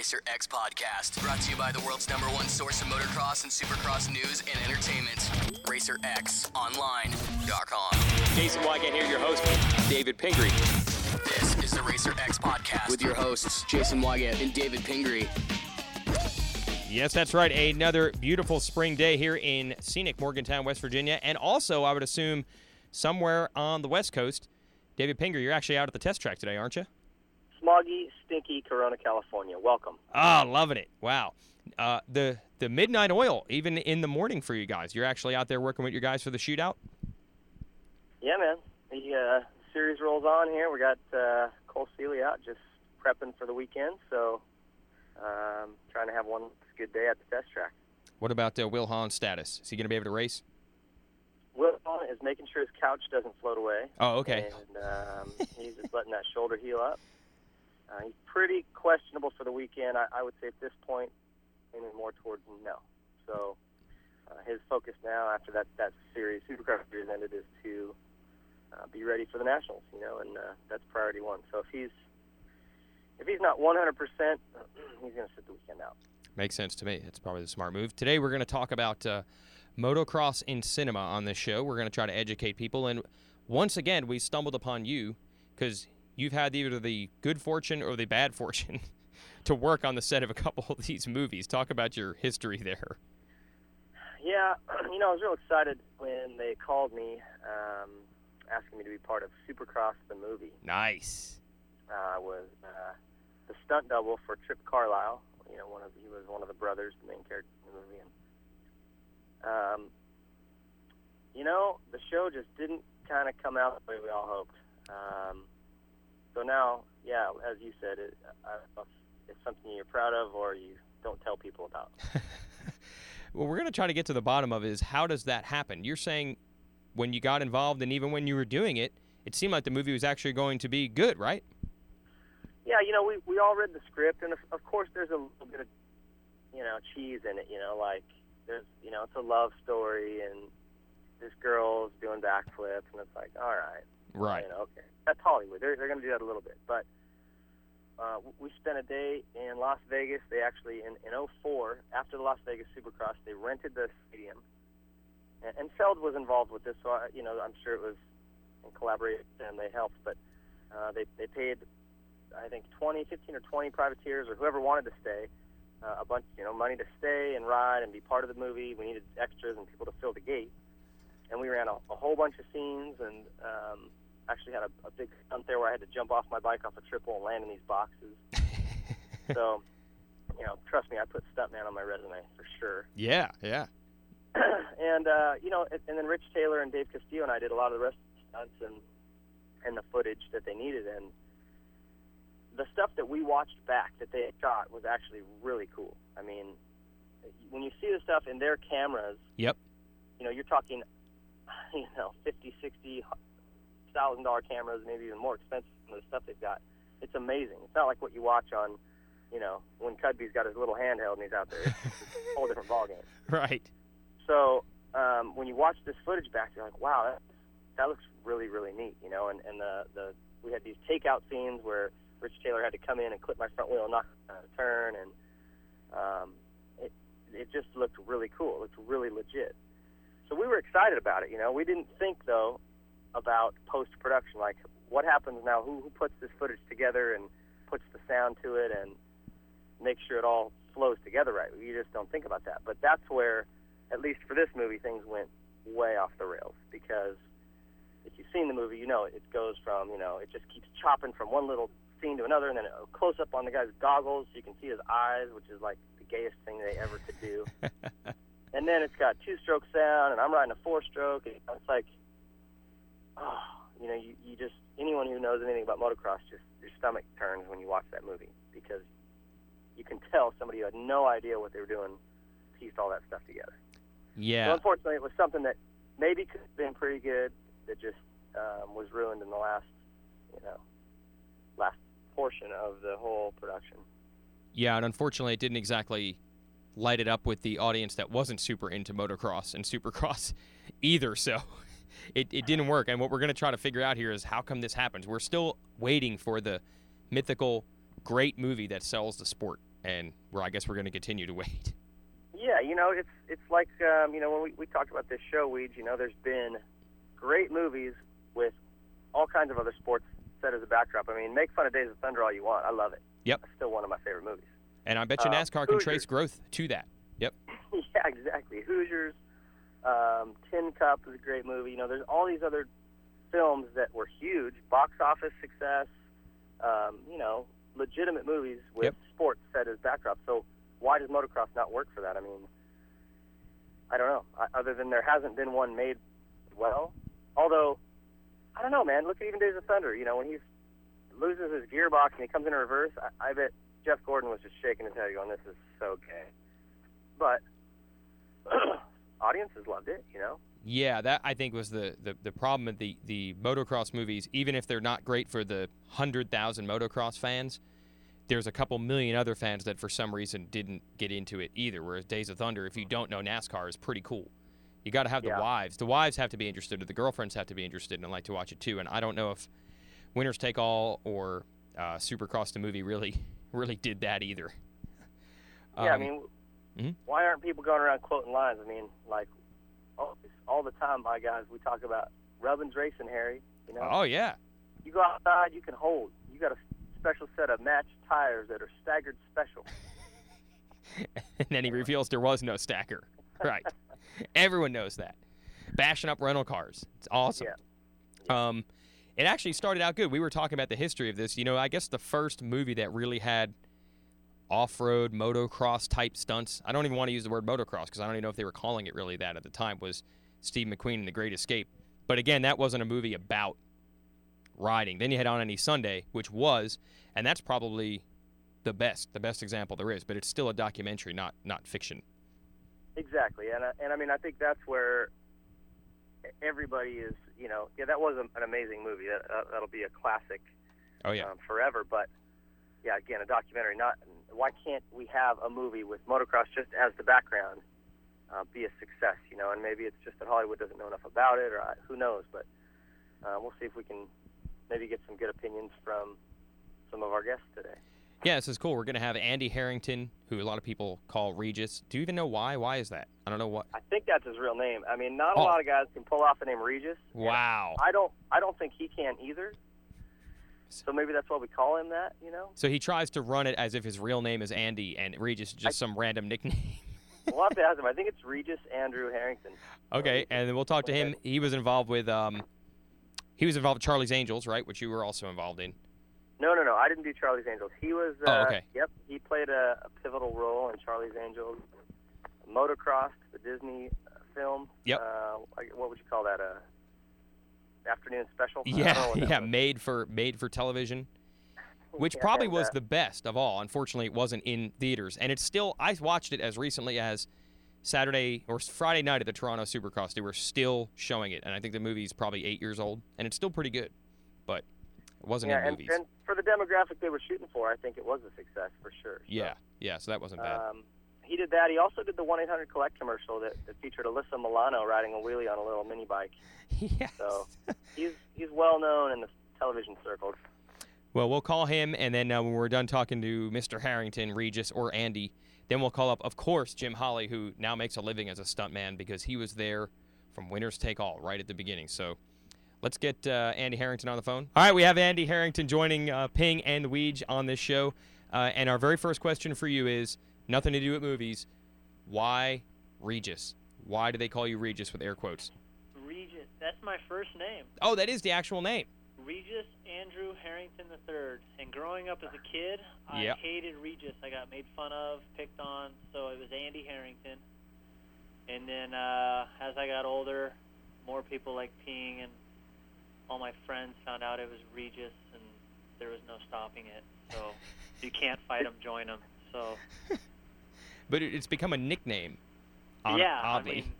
Racer X podcast, brought to you by the world's number one source of motocross and supercross news and entertainment. RacerXOnline.com. Jason Weigandt here, your host, David Pingree. This is the Racer X podcast with your hosts, Jason Weigandt and David Pingree. Yes, that's right. Another beautiful spring day here in scenic Morgantown, West Virginia, and also, I would assume, somewhere on the West Coast. David Pingree, you're actually out at the test track today, aren't you? Smoggy, stinky Corona, California. Welcome. Ah, loving it. Wow. Uh, the the midnight oil, even in the morning for you guys. You're actually out there working with your guys for the shootout. Yeah, man. The uh, series rolls on here. We got uh, Cole Seely out, just prepping for the weekend. So, um, trying to have one good day at the test track. What about uh, Will Hahn's status? Is he going to be able to race? Will Hahn is making sure his couch doesn't float away. Oh, okay. And um, he's just letting that shoulder heal up. Uh, he's pretty questionable for the weekend. I, I would say at this point, aiming more towards no. So uh, his focus now, after that that series, Supercross series ended, is to uh, be ready for the nationals. You know, and uh, that's priority one. So if he's if he's not 100%, he's going to sit the weekend out. Makes sense to me. It's probably the smart move. Today we're going to talk about uh, motocross in cinema on this show. We're going to try to educate people, and once again, we stumbled upon you because you've had either the good fortune or the bad fortune to work on the set of a couple of these movies. Talk about your history there. Yeah, you know, I was real excited when they called me um, asking me to be part of Supercross the movie. Nice. Uh, I was uh, the stunt double for Trip Carlyle. You know, one of he was one of the brothers, the main character in the movie. And, um, you know, the show just didn't kind of come out the way we all hoped. Um, so now, yeah, as you said, it, I don't know if it's something you're proud of or you don't tell people about. Well, we're going to try to get to the bottom of is how does that happen? You're saying when you got involved and even when you were doing it, it seemed like the movie was actually going to be good, right? Yeah, you know, we we all read the script, and of, of course, there's a little bit of you know cheese in it. You know, like there's you know it's a love story, and this girl's doing backflips, and it's like, all right, Right. okay, that's Hollywood. They're they're going to do that a little bit, but uh, we spent a day in Las Vegas. They actually in in '04 after the Las Vegas Supercross, they rented the stadium, and, and Feld was involved with this, so I, you know I'm sure it was in collaboration and they helped, but uh, they they paid I think 20, 15 or 20 privateers or whoever wanted to stay, uh, a bunch, you know, money to stay and ride and be part of the movie. We needed extras and people to fill the gate, and we ran a, a whole bunch of scenes and um, actually had a, a big stunt there where I had to jump off my bike off a triple and land in these boxes. so, you know, trust me, I put stuntman on my resume for sure. Yeah, yeah. and uh, you know, and, and then Rich Taylor and Dave Castillo and I did a lot of the rest of the stunts and and the footage that they needed and the stuff that we watched back that they had shot was actually really cool. I mean, when you see the stuff in their cameras, Yep. you know, you're talking, you know, fifty, sixty thousand dollar cameras, maybe even more expensive than the stuff they've got. It's amazing. It's not like what you watch on, you know, when Cudby's got his little handheld and he's out there. It's a whole different ballgame. Right. So um, when you watch this footage back, you're like, wow, that, that looks really, really neat, you know. And, and the, the we had these takeout scenes where Rich Taylor had to come in and clip my front wheel and knock it out of turn, and um, it it just looked really cool. It looked really legit. So we were excited about it, you know. We didn't think though about post production, like what happens now, who who puts this footage together and puts the sound to it and makes sure it all flows together right. You just don't think about that. But that's where, at least for this movie, things went way off the rails because if you've seen the movie, you know it goes from you know it just keeps chopping from one little scene to another, and then a close up on the guy's goggles, so you can see his eyes, which is like the gayest thing they ever could do. and then it's got two stroke sound, and I'm riding a four stroke, and it's like, oh, you know, you, you just anyone who knows anything about motocross, just your stomach turns when you watch that movie because you can tell somebody who had no idea what they were doing pieced all that stuff together. So Yeah. unfortunately, it was something that maybe could have been pretty good that just um, was ruined in the last, you know, last portion of the whole production. Yeah, and unfortunately, it didn't exactly light it up with the audience that wasn't super into motocross and supercross either. So it, it didn't work. And what we're going to try to figure out here is how come this happens. We're still waiting for the mythical great movie that sells the sport. and we're I guess we're going to continue to wait. Yeah, you know, it's it's like um, you know when we we talked about this show, Weege. You know, there's been great movies with all kinds of other sports set as a backdrop. I mean, make fun of Days of Thunder all you want. I love it. Yep. It's still one of my favorite movies. And I bet you Uh, NASCAR can trace growth to that. Yep. yeah, exactly. Hoosiers, um, Tin Cup is a great movie. You know, there's all these other films that were huge, box office success. Um, you know, legitimate movies with Yep. sports set as backdrop. So why does motocross not work for that? I mean, I don't know. I, other than there hasn't been one made well. Although, I don't know, man. Look at even Days of Thunder. You know, when he loses his gearbox and he comes in reverse, I, I bet Jeff Gordon was just shaking his head, going, "This is so gay." But audiences loved it. You know. Yeah, that I think was the, the, the problem with the, the motocross movies. Even if they're not great for the 100,000 motocross fans, there's a couple million other fans that for some reason didn't get into it either. Whereas Days of Thunder, if you don't know NASCAR, is pretty cool. You got to have the Yeah. wives. The wives have to be interested. or The girlfriends have to be interested and like to watch it too. And I don't know if Winners Take All or uh, Supercross the movie really really did that either. Yeah, I Um, mean, mhm. why aren't people going around quoting lines? I mean, like all, all the time, my guys, we talk about Rubbins racing, Harry. You know, oh yeah, you go outside, you can hold. You got a special set of matched tires that are staggered special. and then he reveals there was no stagger. Right. Everyone knows that. Bashing up rental cars. It's awesome. Yeah. Um, it actually started out good. We were talking about the history of this. You know, I guess the first movie that really had off-road motocross type stunts. I don't even want to use the word motocross because I don't even know if they were calling it really that at the time. Was Steve McQueen in The Great Escape? But again, that wasn't a movie about riding. Then you had On Any Sunday, which was, and that's probably the best, the best example there is. But it's still a documentary, not not fiction. Exactly, and I- and I mean, I think that's where everybody is. You know, yeah, that was an amazing movie. That, uh, that'll be a classic Oh yeah. um, forever. But yeah, again, a documentary. Not why can't we have a movie with motocross just as the background uh, be a success? You know, and maybe it's just that Hollywood doesn't know enough about it, or uh, who knows. But uh, we'll see if we can maybe get some good opinions from some of our guests today. Yeah, this is cool. We're going to have Andy Harrington, who a lot of people call Regis. Do you even know why? Why is that? I don't know what. I think that's his real name. I mean, not a Oh. lot of guys can pull off the name Regis. Wow. I don't. I don't think he can either. So maybe that's why we call him that. You know. So he tries to run it as if his real name is Andy and Regis is just some random nickname. We'll have to ask him. I think it's Regis Andrew Harrington. okay, and then we'll talk to him. He was involved with um he was involved with Charlie's Angels, right? Which you were also involved in. No, no, no. I didn't do Charlie's Angels. He was. Uh, Oh, okay. Yep. He played a, a pivotal role in Charlie's Angels. Motocross, the Disney uh, film. Yep. Uh, what would you call that? A afternoon special. I don't know Yeah, yeah, made for made for television. Which Yeah, probably and, was uh, the best of all. Unfortunately, it wasn't in theaters, and it's still. I watched it as recently as Saturday or Friday night at the Toronto Supercross. They were still showing it, and I think the movie's probably eight years old, and it's still pretty good, but it wasn't Yeah, in and, movies. and for the demographic they were shooting for, I think it was a success for sure. So, yeah, yeah. So that wasn't bad. Um, he did that. He also did the 1 800 Collect commercial that, that featured Alyssa Milano riding a wheelie on a little mini bike. yes. So he's he's well known in the television circles. Well, we'll call him, and then uh, when we're done talking to Mr. Harrington, Regis, or Andy, then we'll call up, of course, Jim Holley, who now makes a living as a stuntman because he was there from Winners Take All right at the beginning. So let's get uh, Andy Harrington on the phone. All right, we have Andy Harrington joining uh, Ping and Weege on this show. Uh, and our very first question for you is nothing to do with movies. Why Regis? Why do they call you Regis with air quotes? Regis. That's my first name. Oh, that is the actual name. Regis Andrew Harrington III. And growing up as a kid, I Yep. hated Regis. I got made fun of, picked on, so it was Andy Harrington. And then uh, as I got older, more people like Ping, and all my friends found out it was Regis, and there was no stopping it. So you can't fight them, join them. So But it's become a nickname. on- yeah, oddly. I mean,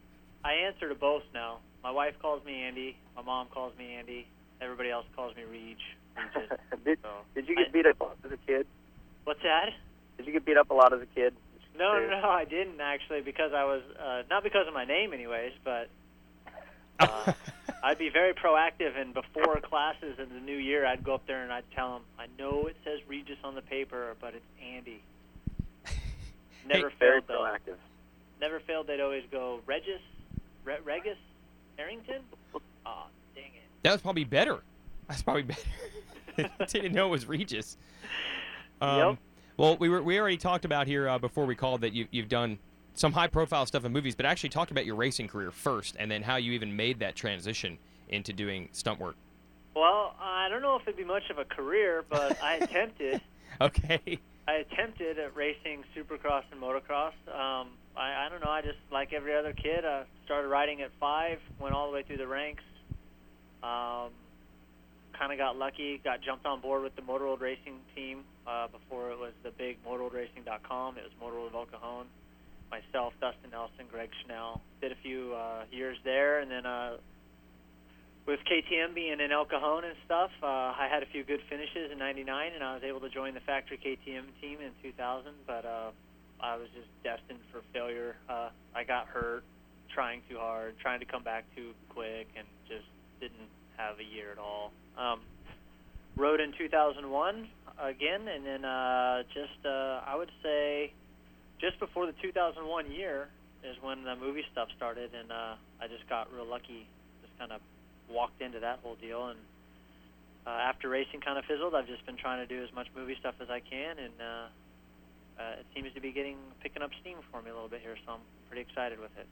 I answer to both now. My wife calls me Andy. My mom calls me Andy. Everybody else calls me Reg. Regis. did, So did you get I- beat up as a kid? What's that? Did you get beat up a lot as a kid? No, Dude. no, I didn't actually because I was uh, not because of my name, anyways, but uh, I'd be very proactive. And before classes in the new year, I'd go up there and I'd tell them, I know it says Regis on the paper, but it's Andy. Never Very failed though. proactive. Never failed. They'd always go Regis, Re- Regis, Harrington. Aw, dang it. That was probably better. That's probably better. Didn't know it was Regis. Um, Yep. Well, we were we already talked about here uh, before we called that you you've done some high profile stuff in movies, but actually talked about your racing career first, and then how you even made that transition into doing stunt work. Well, I don't know if it'd be much of a career, but I attempted. Okay. I attempted at racing supercross and motocross. Um, I, I don't know. I just like every other kid. I started riding at five, went all the way through the ranks. Um, kind of got lucky. Got jumped on board with the Motor World Racing team uh, before it was the big MotorWorldRacing.com. It was Motor World of El Cajon. Myself, Dustin Nelson, Greg Schnell did a few uh, years there, and then uh, with KTM being in El Cajon and stuff, uh, I had a few good finishes in '99, and I was able to join the factory KTM team in 2000. But uh, I was just destined for failure. Uh, I got hurt trying too hard, trying to come back too quick, and just didn't have a year at all. Um, rode in 2001 again, and then uh, just uh, I would say just before the 2001 year is when the movie stuff started, and uh, I just got real lucky. Just kind of walked into that whole deal, and uh, after racing kind of fizzled, I've just been trying to do as much movie stuff as I can, and uh, uh, it seems to be getting picking up steam for me a little bit here, so I'm pretty excited with it.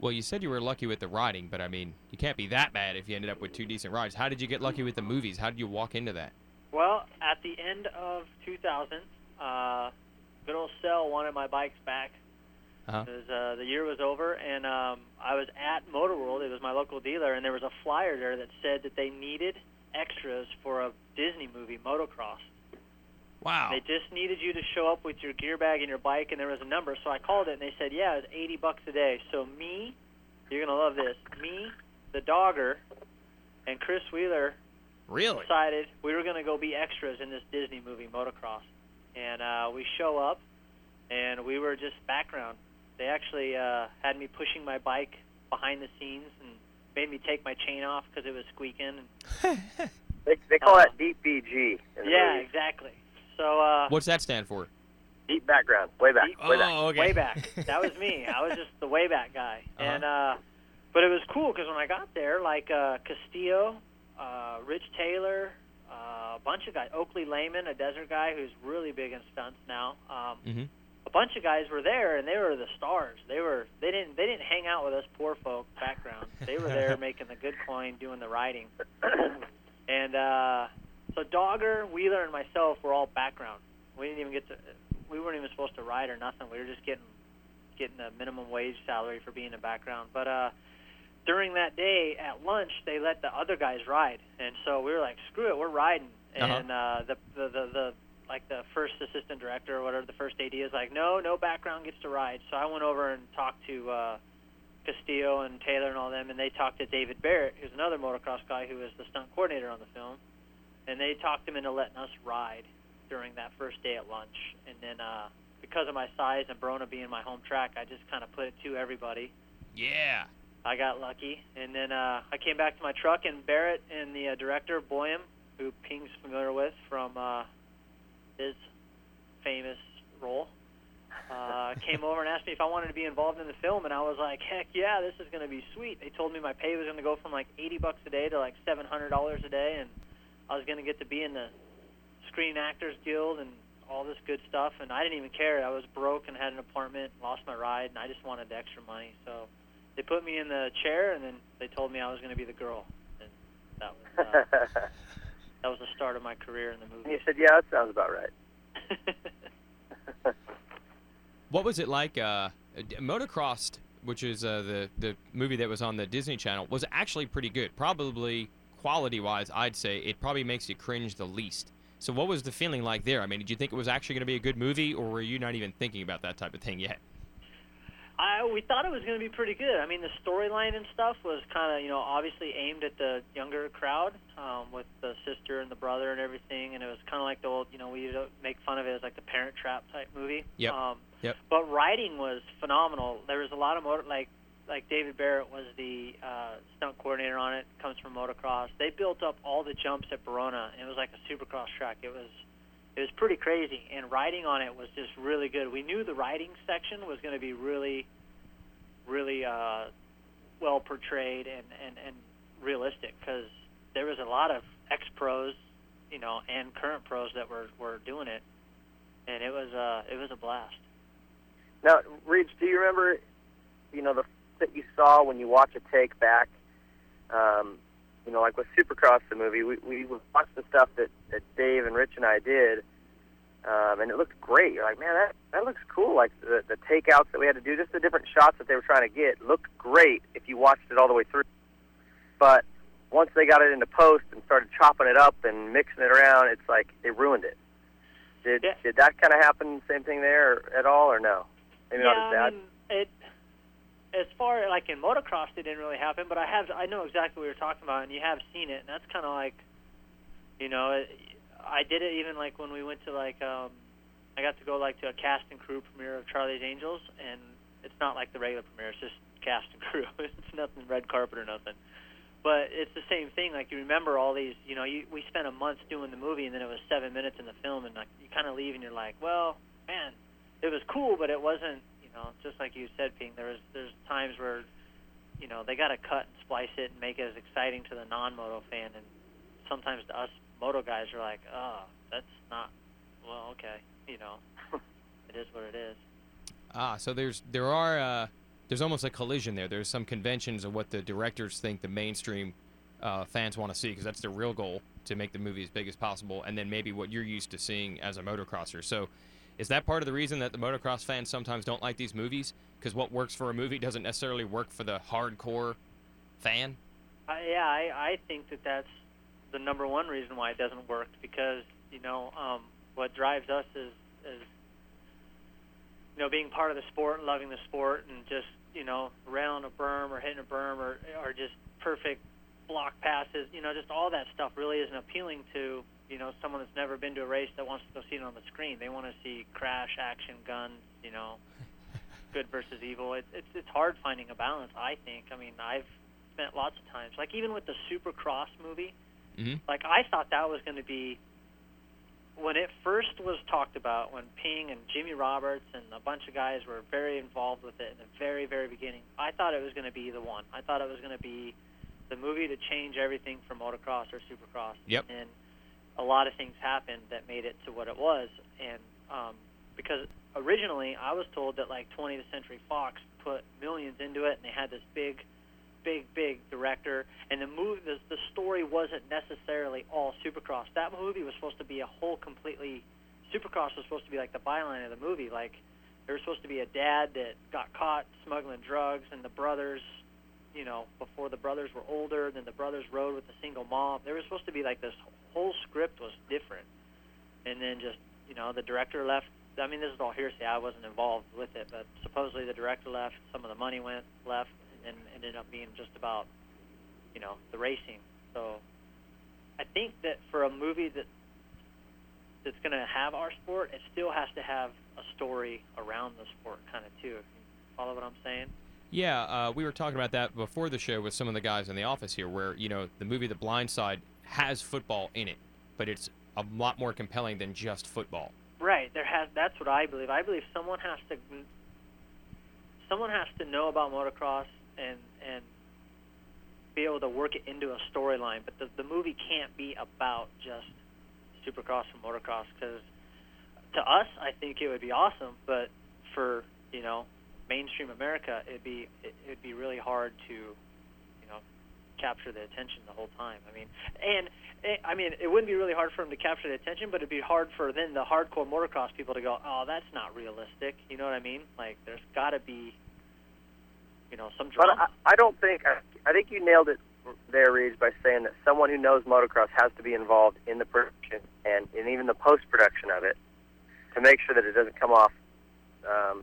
Well, you said you were lucky with the riding, but I mean, you can't be that bad if you ended up with two decent rides. How did you get lucky with the movies? How did you walk into that? Well, at the end of 2000, uh, good old Cell wanted my bikes back. Uh-huh. Uh, the year was over, and um, I was at Motor World. It was my local dealer, and there was a flyer there that said that they needed extras for a Disney movie, Motocross. Wow. They just needed you to show up with your gear bag and your bike, and there was a number. So I called it, and they said, yeah, it's 80 bucks a day. So me, you're gonna love this. Me, the Dogger, and Chris Wheeler Really? decided we were going to go be extras in this Disney movie, Motocross. And uh, we show up, and we were just background. They actually uh, had me pushing my bike behind the scenes and made me take my chain off because it was squeaking. And, They, they call Uh, that deep BG. yeah, movies. exactly. So uh, What's that stand for? Deep background. Way back. Deep- Way back. Oh, okay. way back. That was me. I was just the way back guy. Uh-huh. And uh, but it was cool because when I got there, like uh, Castillo, uh, Rich Taylor, uh, a bunch of guys, Oakley Lehman, a desert guy who's really big in stunts now. Um, hmm a bunch of guys were there, and they were the stars. They were they didn't they didn't hang out with us poor folk background. They were there making the good coin, doing the riding. And uh, so Dogger, Wheeler, and myself were all background. We didn't even get to. We weren't even supposed to ride or nothing. We were just getting getting a minimum wage salary for being in background. But uh, during that day at lunch, they let the other guys ride, and so we were like, "Screw it, we're riding." Uh-huh. And uh, the, the the the like the first assistant director or whatever, the first AD is like, "No, no background gets to ride." So I went over and talked to. Uh, Castillo and Taylor and all them, and they talked to David Barrett, who's another motocross guy who was the stunt coordinator on the film, and they talked him into letting us ride during that first day at lunch. And then uh, because of my size and Barona being my home track, I just kind of put it to everybody. Yeah. I got lucky, and then uh, I came back to my truck, and Barrett and the uh, director Boyum, who Ping's familiar with from uh, his famous role, uh, came over and asked me if I wanted to be involved in the film, and I was like, heck yeah, this is going to be sweet. They told me my pay was going to go from like 80 bucks a day to like 700 dollars a day, and I was going to get to be in the Screen Actors Guild and all this good stuff, and I didn't even care. I was broke and had an apartment, lost my ride, and I just wanted the extra money, so they put me in the chair, and then they told me I was going to be the girl, and that was uh, that was the start of my career in the and movie. you said, yeah, that sounds about right. What was it like? Uh, d- Motocrossed, which is uh, the the movie that was on the Disney Channel, was actually pretty good. Probably quality wise, I'd say it probably makes you cringe the least. So what was the feeling like there? I mean, did you think it was actually going to be a good movie, or were you not even thinking about that type of thing yet? I we thought it was going to be pretty good. I mean, the storyline and stuff was kind of you know obviously aimed at the younger crowd um, with the sister and the brother and everything, and it was kind of like the old you know we used to make fun of it as like the Parent Trap type movie. Yep. Um, Yep. But writing was phenomenal. There was a lot of motor like like David Barrett was the uh, stunt coordinator on it. Comes from motocross. They built up all the jumps at Barona, and it was like a supercross track. It was it was pretty crazy. And riding on it was just really good. We knew the riding section was going to be really, really uh, well portrayed and and and realistic because there was a lot of ex pros, you know, and current pros that were were doing it, and it was uh it was a blast. Now, Reach, do you remember, you know, the that you saw when you watch a take back? Um, you know, like with Supercross, the movie, we we watched the stuff that that Dave and Rich and I did, um, and it looked great. You're like, man, that that looks cool. Like the the takeouts that we had to do, just the different shots that they were trying to get, looked great if you watched it all the way through. But once they got it into post and started chopping it up and mixing it around, it's like they ruined it. Did Yeah. did that kind of happen? Same thing there at all, or no? Maybe yeah, not as bad. I mean, it as far like in motocross, it didn't really happen. But I have I know exactly what you're talking about, and you have seen it, and that's kind of like, you know, I did it even like when we went to like um, I got to go like to a cast and crew premiere of Charlie's Angels, and it's not like the regular premiere; it's just cast and crew. it's nothing red carpet or nothing. But it's the same thing. Like you remember all these, you know, you, we spent a month doing the movie, and then it was seven minutes in the film, and like you kind of leave, and you're like, well, man, it was cool, but it wasn't, know, just like you said, Ping. There was there's times where, you know, they got to cut and splice it and make it as exciting to the non-moto fan, and sometimes to us moto guys are like, oh, that's not, well, okay, you know, it is what it is. Ah, so there's there are uh, there's almost a collision there. There's some conventions of what the directors think the mainstream uh, fans want to see because that's their real goal to make the movie as big as possible, and then maybe what you're used to seeing as a motocrosser. So, is that part of the reason that the motocross fans sometimes don't like these movies? Because what works for a movie doesn't necessarily work for the hardcore fan. I, yeah, I, I think that that's the number one reason why it doesn't work because you know um, what drives us is is you know being part of the sport and loving the sport and just you know railing a berm or hitting a berm or or just perfect block passes. You know, just all that stuff really isn't appealing to you know someone that's never been to a race that wants to go see it on the screen. They want to see crash, action, guns. You know, good versus evil. It's it's it's hard finding a balance. I think. I mean, I've spent lots of times, like even with the Supercross movie, Mm-hmm. like I thought that was going to be when it first was talked about when Ping and Jimmy Roberts and a bunch of guys were very involved with it in the very very beginning. I thought it was going to be the one. I thought it was going to be the movie to change everything for motocross or supercross. Yep. And a lot of things happened that made it to what it was and um because originally I was told that like 20th Century Fox put millions into it and they had this big big, big director, and the movie, the, the story wasn't necessarily all Supercross. That movie was supposed to be a whole completely. Supercross was supposed to be like the byline of the movie. Like there was supposed to be a dad that got caught smuggling drugs, and the brothers, you know, before the brothers were older, then the brothers rode with a single mom. There was supposed to be like this whole script was different, and then just you know the director left. I mean, this is all hearsay. I wasn't involved with it, but supposedly the director left. Some of the money went left, and ended up being just about, you know, the racing. So, I think that for a movie that that's going to have our sport, it still has to have a story around the sport, kind of too. If you follow what I'm saying? Yeah, uh, we were talking about that before the show with some of the guys in the office here, where you know the movie The Blind Side has football in it, but it's a lot more compelling than just football. Right. There has. That's what I believe. I believe someone has to. Someone has to know about motocross and and be able to work it into a storyline. But the the movie can't be about just supercross and motocross because to us, I think it would be awesome. But for you know mainstream America, it'd be it, it'd be really hard to capture the attention the whole time. I mean, and eh, I mean, it wouldn't be really hard for them to capture the attention, but it'd be hard for then the hardcore motocross people to go, "Oh, that's not realistic." You know what I mean? Like, there's got to be, you know, some But drama. I, I don't think I, I think you nailed it there, Reed, by saying that someone who knows motocross has to be involved in the production and, and even the post production of it to make sure that it doesn't come off um,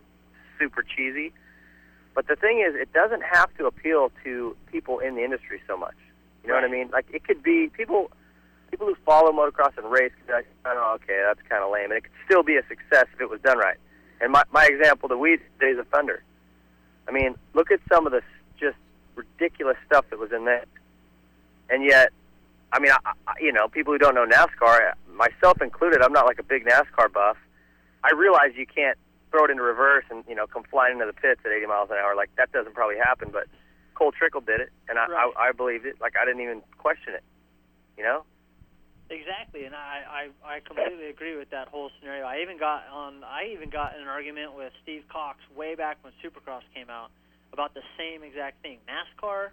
super cheesy. But the thing is, it doesn't have to appeal to people in the industry so much. You know what I mean? Like it could be people people who follow motocross and race could be like, oh, okay, that's kind of lame, and it could still be a success if it was done right. And my my example, the Weeds Days of Thunder. I mean, look at some of the just ridiculous stuff that was in that, and yet I mean, I, I, you know, people who don't know NASCAR, myself included, I'm not like a big NASCAR buff. I realize you can't throw it into reverse and you know come flying into the pits at 80 miles an hour. Like that doesn't probably happen, but Cole Trickle did it, and I, Right. I, I believed it. Like I didn't even question it. You know? Exactly, and I, I I completely agree with that whole scenario. I even got on I even got in an argument with Steve Cox way back when Supercross came out about the same exact thing. NASCAR,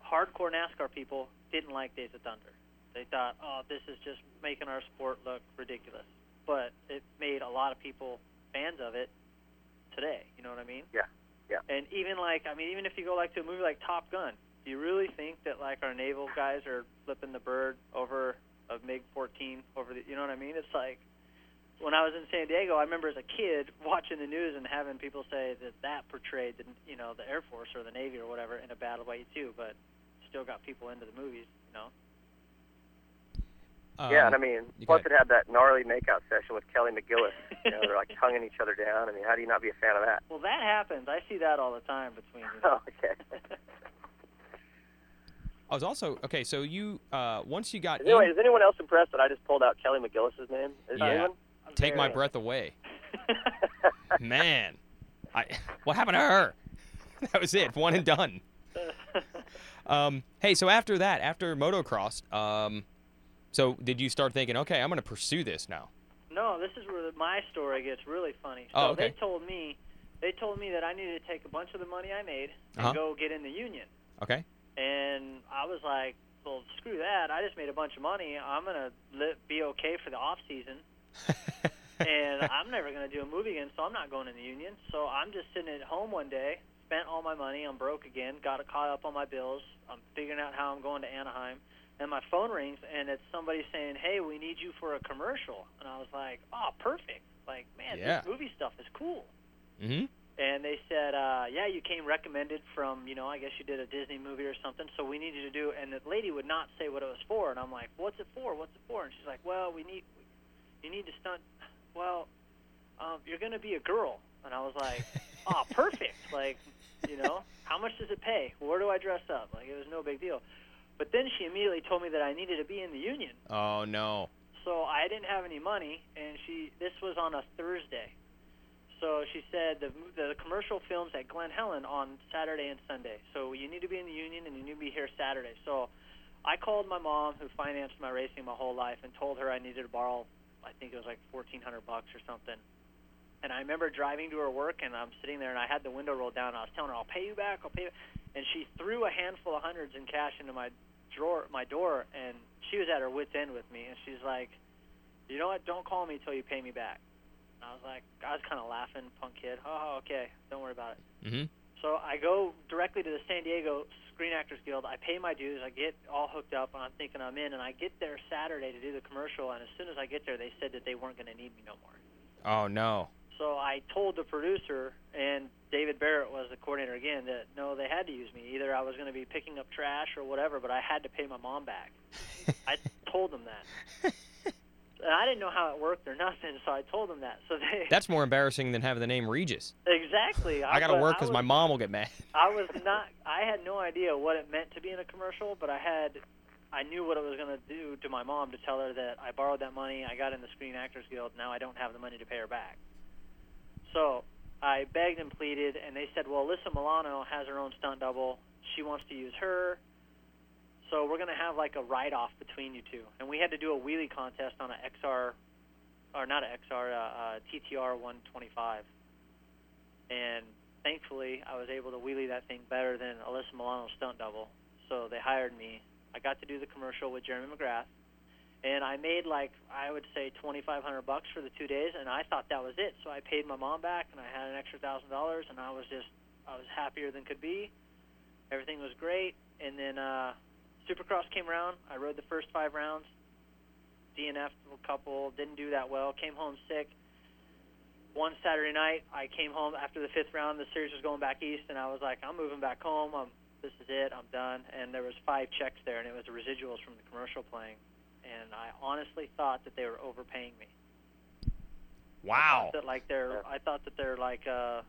hardcore NASCAR people didn't like Days of Thunder. They thought, oh, this is just making our sport look ridiculous. But it made a lot of people fans of it today. You know what I mean? Yeah, yeah. And even like, I mean, even if you go like to a movie like Top Gun, do you really think that like our naval guys are flipping the bird over a MiG 14 over the? You know what I mean? It's like when I was in San Diego, I remember as a kid watching the news and having people say that that portrayed the you know the Air Force or the Navy or whatever in a bad way too, but still got people into the movies. You know? Yeah, Um, and I mean, you plus got- it had that gnarly makeout session with Kelly McGillis. You know, they're like tonguing each other down. I mean, how do you not be a fan of that? Well, that happens. I see that all the time between. You know? Oh, okay. I was also okay. So you uh, once you got in, Anyway, is anyone else impressed that I just pulled out Kelly McGillis's name? Is Yeah. anyone? Take my breath away, man. I what happened to her? That was it, one and done. Um, hey, so after that, after motocross, um, so did you start thinking, okay, I'm going to pursue this now? No, this is where my story gets really funny. So Oh, okay. they told me, they told me that I needed to take a bunch of the money I made and Uh-huh. go get in the union. Okay. And I was like, well, screw that. I just made a bunch of money. I'm gonna li- be okay for the off season, and I'm never gonna do a movie again. So I'm not going in the union. So I'm just sitting at home one day, spent all my money. I'm broke again. Got caught up on my bills. I'm figuring out how I'm going to Anaheim. And my phone rings, and it's somebody saying, "Hey, we need you for a commercial." And I was like, "Oh, perfect! Like, man, Yeah. this movie stuff is cool." mm-hmm. and they said, uh, "Yeah, you came recommended from, you know, I guess you did a Disney movie or something. So we need you to do." And the lady would not say what it was for, and I'm like, "What's it for? What's it for?" And she's like, "Well, we need, you need to stunt. Well, um, you're going to be a girl." And I was like, "Oh, perfect! Like, you know, how much does it pay? Where do I dress up? Like, it was no big deal." But then she immediately told me that I needed to be in the union. Oh no. So I didn't have any money, and she. This was on a Thursday. So she said the the commercial films at Glen Helen on Saturday and Sunday. So you need to be in the union and you need to be here Saturday. So I called my mom, who financed my racing my whole life, and told her I needed to borrow. I think it was like fourteen hundred bucks or something. And I remember driving to her work, and I'm sitting there, and I had the window rolled down. And I was telling her, "I'll pay you back. I'll pay you." And she threw a handful of hundreds in cash into my drawer, my door, and she was at her wits' end with me. And she's like, "You know what? Don't call me till you pay me back." And I was like, I was kind of laughing, punk kid. Oh, okay, don't worry about it. Mm-hmm. So I go directly to the San Diego Screen Actors Guild. I pay my dues. I get all hooked up, and I'm thinking I'm in. And I get there Saturday to do the commercial. And as soon as I get there, they said that they weren't going to need me no more. Oh no. So I told the producer, and David Barrett was the coordinator again, that no, they had to use me. Either I was going to be picking up trash or whatever, but I had to pay my mom back. I told them that. And I didn't know how it worked or nothing, so I told them that. So they That's more embarrassing than having the name Regis. exactly. I got to work because my mom will get mad. I was not. I had no idea what it meant to be in a commercial, but I had. I knew what it was going to do to my mom to tell her that I borrowed that money. I got in the Screen Actors Guild. Now I don't have the money to pay her back. So I begged and pleaded, and they said, "Well, Alyssa Milano has her own stunt double. She wants to use her." So we're to have like a write-off between you two, and we had to do a wheelie contest on a XR, or not a XR, uh, uh, TTR 125 and thankfully I was able to wheelie that thing better than Alyssa Milano's stunt double. So they hired me. I got to do the commercial with Jeremy McGrath, and I made like I would say twenty five hundred bucks for the two days, and I thought that was it. So I paid my mom back, and I had an extra thousand dollars, and I was just I was happier than could be. Everything was great, and then uh, Supercross came around. I rode the first five rounds. DNF a couple, didn't do that well. Came home sick one Saturday night, I came home after the fifth round. The series was going back east, and I was like, I'm moving back home. I'm, this is it. I'm done. And there was five checks there, and it was the residuals from the commercial playing. And I honestly thought that they were overpaying me. I Wow. thought that like their, I thought that their like uh,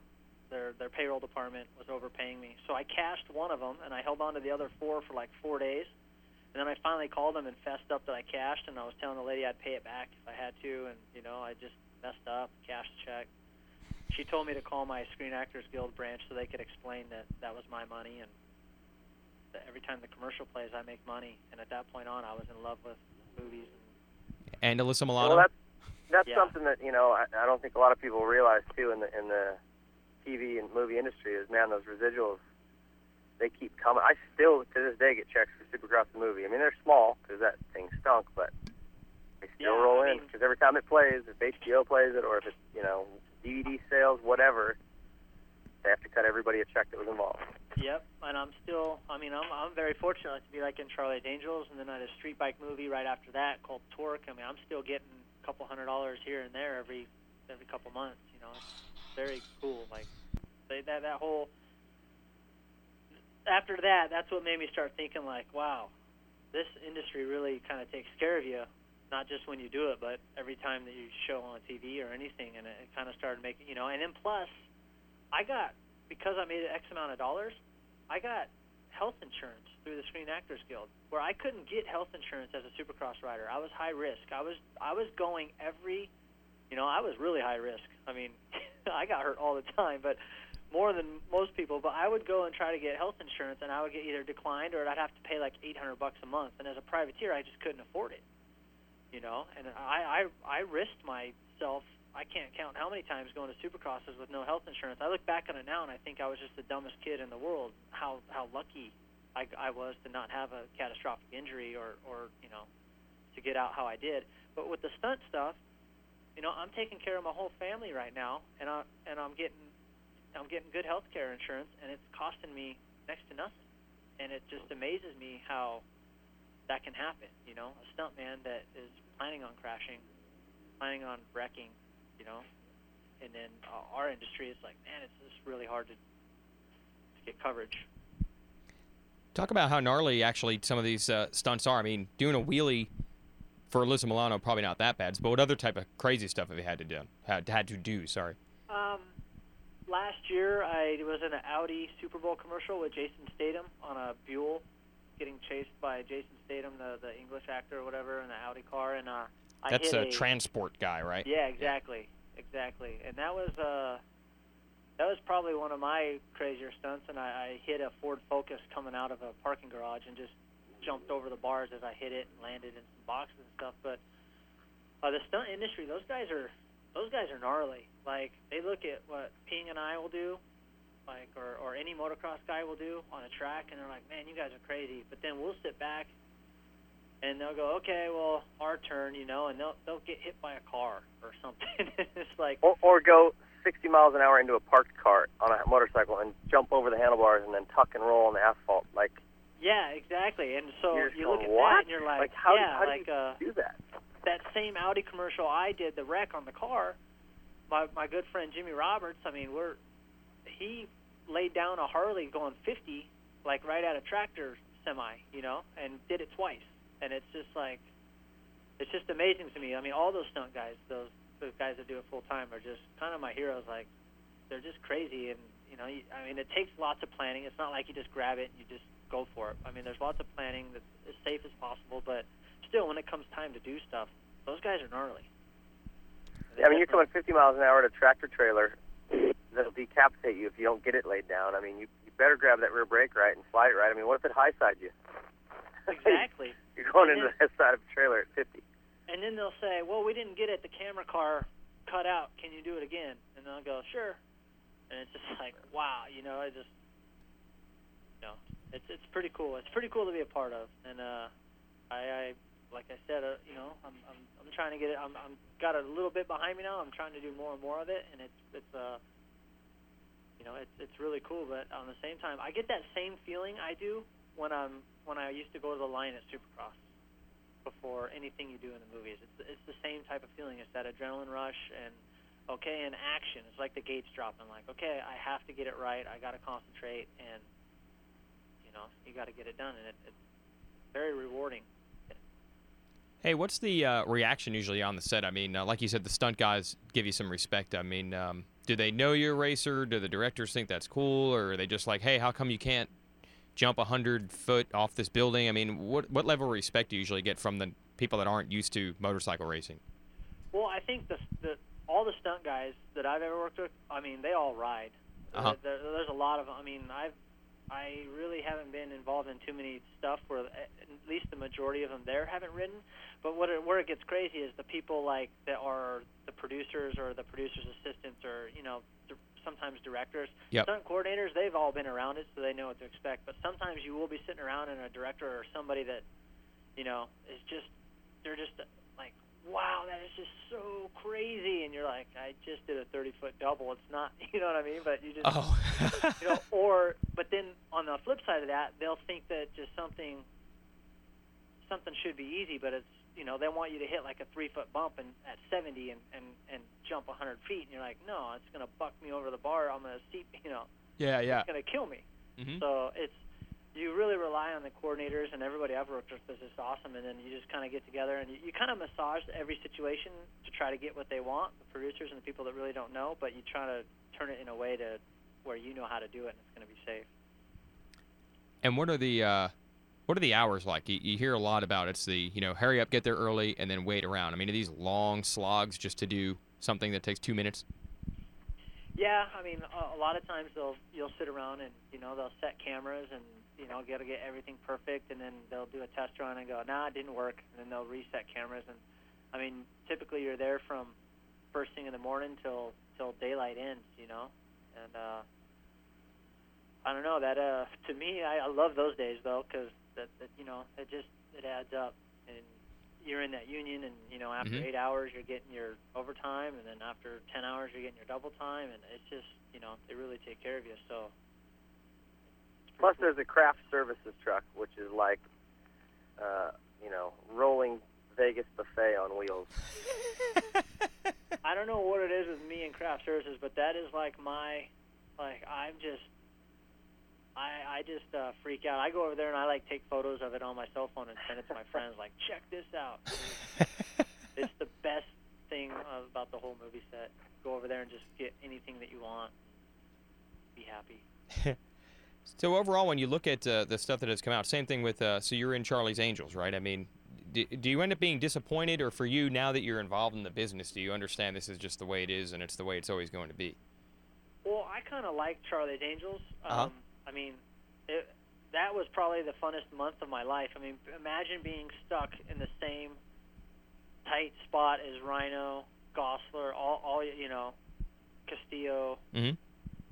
their their payroll department was overpaying me. So I cashed one of them, and I held on to the other four for like four days. And then I finally called them and fessed up that I cashed, and I was telling the lady I'd pay it back if I had to, and you know I just messed up, cashed the check. She told me to call my Screen Actors Guild branch so they could explain that that was my money, and that every time the commercial plays, I make money. And at that point on, I was in love with movies. And Alyssa Milano. Well, that's that's Yeah. something that you know I, I don't think a lot of people realize too in the in the TV and movie industry is man those residuals they keep coming. I still to this day get checks for Supercross the movie. I mean they're small because that thing stunk, but they still Yeah, roll I in because every time it plays, if HBO plays it or if it's you know DVD sales, whatever, they have to cut everybody a check that was involved. Yep, and I'm still. I mean, I'm I'm very fortunate to be like in Charlie's Angels, and then I had a street bike movie right after that called Torque. I mean, I'm still getting a couple hundred dollars here and there every every couple months. You know, it's very cool. Like they, that that whole. After that, that's what made me start thinking like, wow, this industry really kind of takes care of you, not just when you do it, but every time that you show on TV or anything, and it, it kind of started making you know. And then plus, I got because I made X amount of dollars, I got health insurance through the Screen Actors Guild, where I couldn't get health insurance as a Supercross rider. I was high risk. I was I was going every, you know, I was really high risk. I mean, I got hurt all the time, but more than most people. But I would go and try to get health insurance, and I would get either declined or I'd have to pay like 800 bucks a month. And as a privateer, I just couldn't afford it. You know, and I I I risked myself I can't count how many times going to supercrosses with no health insurance. I look back on it now and I think I was just the dumbest kid in the world. How how lucky I, I was to not have a catastrophic injury or or you know to get out how I did. But with the stunt stuff, you know, I'm taking care of my whole family right now, and I and I'm getting I'm getting good health care insurance, and it's costing me next to nothing. And it just amazes me how that can happen. You know, a stunt man that is planning on crashing, planning on wrecking, you know, and then uh, our industry is like, man, it's just really hard to, to get coverage. Talk about how gnarly actually some of these uh, stunts are. I mean, doing a wheelie for Alyssa Milano probably not that bad. But what other type of crazy stuff have you had to do? Had, had to do? Sorry. Um, last year I was in an Audi Super Bowl commercial with Jason Statham on a Buell, getting chased by Jason Statham, the the English actor or whatever, in the Audi car, and uh, I That's hit a transport guy, right? Yeah, exactly, exactly. And that was uh, that was probably one of my crazier stunts. And I, I hit a Ford Focus coming out of a parking garage and just jumped over the bars as I hit it and landed in some boxes and stuff. But uh, the stunt industry, those guys are those guys are gnarly. Like they look at what Ping and I will do, like or or any motocross guy will do on a track, and they're like, man, you guys are crazy. But then we'll sit back and they'll go, okay, well, our turn, you know, and they'll they'll get hit by a car or something. it's like, Or, or go 60 miles an hour into a parked cart on a motorcycle and jump over the handlebars and then tuck and roll on the asphalt. Like, yeah, exactly. And so you look at what? that and you're like, how, yeah, how like do you uh, do that? that same Audi commercial I did, the wreck on the car. My my good friend Jimmy Roberts. I mean, we're he laid down a Harley going 50, like right at a tractor semi, you know, and did it twice. And it's just like, it's just amazing to me. I mean, all those stunt guys, those those guys that do it full time, are just kind of my heroes. Like, they're just crazy, and you know, you, I mean, it takes lots of planning. It's not like you just grab it and you just go for it. I mean, there's lots of planning that's as safe as possible, but still, when it comes time to do stuff, those guys are gnarly. I mean, you're coming 50 miles an hour at a tractor trailer that'll decapitate you if you don't get it laid down. I mean, you better grab that rear brake right and slide it right. I mean, what if it high side you? Exactly. you're going And into then- the side of a trailer at 50. And then they'll say, "Well, we didn't get it. The camera car cut out. Can you do it again?" And I'll go, "Sure." And it's just like, wow, you know, I just, you know, it's it's pretty cool. It's pretty cool to be a part of. And uh, I, I like I said, uh, you know, I'm I'm I'm trying to get it. I'm I'm got a little bit behind me now. I'm trying to do more and more of it, and it's it's uh, you know, it's it's really cool. But on the same time, I get that same feeling I do when I'm when I used to go to the line at Supercross before anything you do in the movies. It's it's the same type of feeling. It's that adrenaline rush and okay, in action, it's like the gates dropping. Like okay, I have to get it right. I got to concentrate, and you know, you got to get it done, and it, it's very rewarding. Hey, what's the uh, reaction usually on the set? I mean, uh, like you said, the stunt guys give you some respect. I mean, um, do they know you're a racer? Do the directors think that's cool, or are they just like, hey, how come you can't jump a hundred foot off this building? I mean, what what level of respect do you usually get from the people that aren't used to motorcycle racing? Well, I think the the all the stunt guys that I've ever worked with, I mean, they all ride. Uh-huh. There, there's a lot of. I mean, I've I really haven't been involved in too many stuff where uh, at least the majority of them there haven't ridden. But what it, where it gets crazy is the people like that are the producers or the producers' assistants or you know sometimes directors, Yep. stunt coordinators. They've all been around it, so they know what to expect. But sometimes you will be sitting around and a director or somebody that you know is just they're just wow that is just so crazy and you're like i just did a 30 foot double it's not you know what i mean but you just Oh, you know, or but then on the flip side of that, they'll think that just something something should be easy, but it's you know they want you to hit like a three foot bump and at 70 and and and jump 100 feet, and you're like, no, it's gonna buck me over the bar. I'm gonna seat, you know, yeah, yeah. it's gonna kill me. hmm So it's you really rely on the coordinators and everybody I've worked with This is just awesome, and then you just kind of get together and you, you kind of massage every situation to try to get what they want, the producers and the people that really don't know, but you try to turn it in a way to where you know how to do it and it's going to be safe. And what are the uh, what are the hours like? You, you hear a lot about it's the you know hurry up, get there early, and then wait around. I mean, are these long slogs just to do something that takes two minutes? Yeah, I mean, a, lot of times they'll you'll sit around and you know they'll set cameras and you know got to get everything perfect, and then they'll do a test run and go, nah, it didn't work, and then they'll reset cameras. And I mean, typically you're there from first thing in the morning till till daylight ends, you know, and uh, I don't know that uh, to me, I, I love those days though, because that, that you know it just it adds up, and you're in that union, and you know after Mhm. eight hours you're getting your overtime, and then after ten hours you're getting your double time, and it's just you know they really take care of you. So Plus, cool. there's a craft services truck, which is like, uh, you know, rolling Vegas buffet on wheels. I don't know what it is with me and craft services, but that is like my, like I'm just, I I just uh, freak out. I go over there and I like take photos of it on my cell phone and send it to my friends. Like, check this out. It's the best thing about the whole movie set. Go over there and just get anything that you want. Be happy. So overall, when you look at uh, the stuff that has come out, same thing with. Uh, so you're in Charlie's Angels, right? I mean, do, do you end up being disappointed, or for you now that you're involved in the business, do you understand this is just the way it is and it's the way it's always going to be? Well, I kind of like Charlie's Angels. Um, Uh-huh. I mean, it, that was probably the funnest month of my life. I mean, imagine being stuck in the same tight spot as Rhino, Gosler, all, all you know, Castillo, Mm-hmm.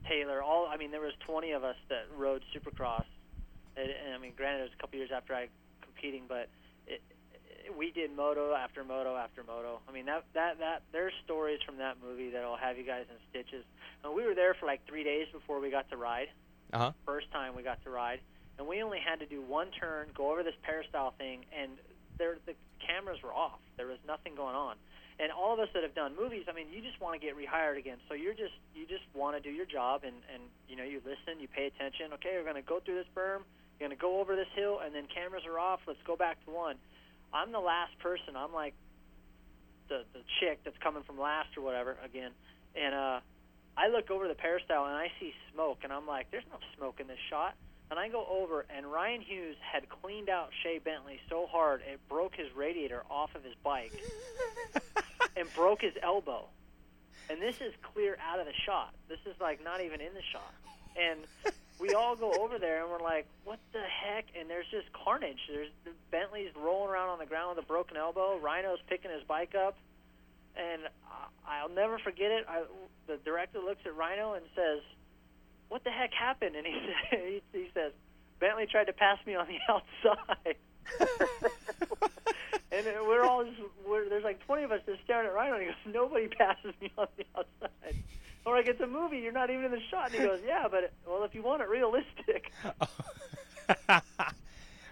Taylor. All I mean, there was 20 of us that rode Supercross. And, and I mean, granted, it was a couple years after I competing, but it, it, we did moto after moto after moto. I mean, that that that there's stories from that movie that'll have you guys in stitches. And we were there for like three days before we got to ride. Uh huh. First time we got to ride, and we only had to do one turn, go over this peristyle thing, and there the cameras were off. There was nothing going on. And all of us that have done movies, I mean, you just want to get rehired again. So you're just you just want to do your job, and and you know you listen, you pay attention. Okay, we're going to go through this berm, you're going to go over this hill, and then cameras are off. Let's go back to one. I'm the last person. I'm like the the chick that's coming from last or whatever again, and uh, I look over the peristyle and I see smoke, and I'm like, there's no smoke in this shot. And I go over, and Ryan Hughes had cleaned out Shae Bentley so hard it broke his radiator off of his bike and broke his elbow. And this is clear out of the shot. This is like not even in the shot. And we all go over there and we're like, "What the heck?" And there's just carnage. There's Bentley's rolling around on the ground with a broken elbow. Rhino's picking his bike up, and I'll never forget it. I, the director looks at Rhino and says, "What the heck happened?" And he he, he says, "Bentley tried to pass me on the outside." and we're all just, we're, there's like 20 of us just staring at Rhino, and he goes, "Nobody passes me on the outside." Or like it's a movie, you're not even in the shot. And he goes, "Yeah, but it, well, if you want it realistic."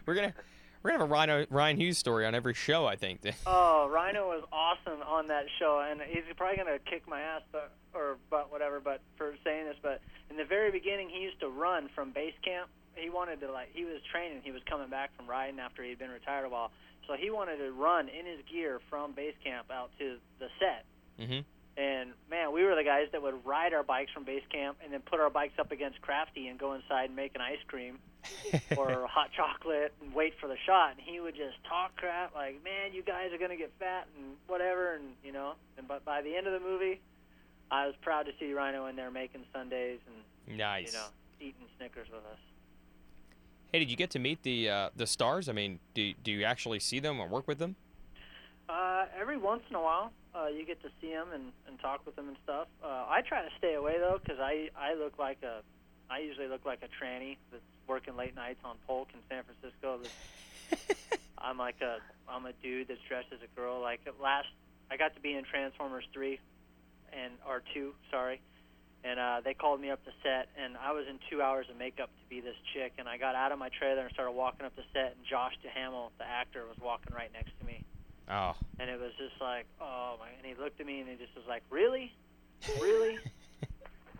we're gonna we're gonna have a Ryan, Ryan Hughes story on every show, I think. Oh, Rhino was awesome on that show, and he's probably gonna kick my ass, but or but whatever. But for saying this, but in the very beginning, he used to run from base camp. He wanted to like he was training. He was coming back from riding after he'd been retired a while, so he wanted to run in his gear from base camp out to the set. mm-hmm. And man, we were the guys that would ride our bikes from base camp and then put our bikes up against Crafty and go inside and make an ice cream or hot chocolate and wait for the shot. And he would just talk crap like, "Man, you guys are gonna get fat and whatever," and you know. And but by the end of the movie, I was proud to see Rhino in there making sundaes and Nice. you know eating Snickers with us. Hey, did you get to meet the uh, the stars? I mean, do do you actually see them or work with them? Uh, every once in a while, uh, you get to see them and, and talk with them and stuff. Uh, I try to stay away though, because I I look like a I usually look like a tranny that's working late nights on Polk in San Francisco. I'm like a I'm a dude that's dressed as a girl. Like at last, I got to be in Transformers three, and or two, sorry. And uh, they called me up to set, and I was in two hours of makeup to be this chick. And I got out of my trailer and started walking up the set, and Josh Duhamel, the actor, was walking right next to me Oh, and it was just like, oh my! And he looked at me and he just was like, really, really?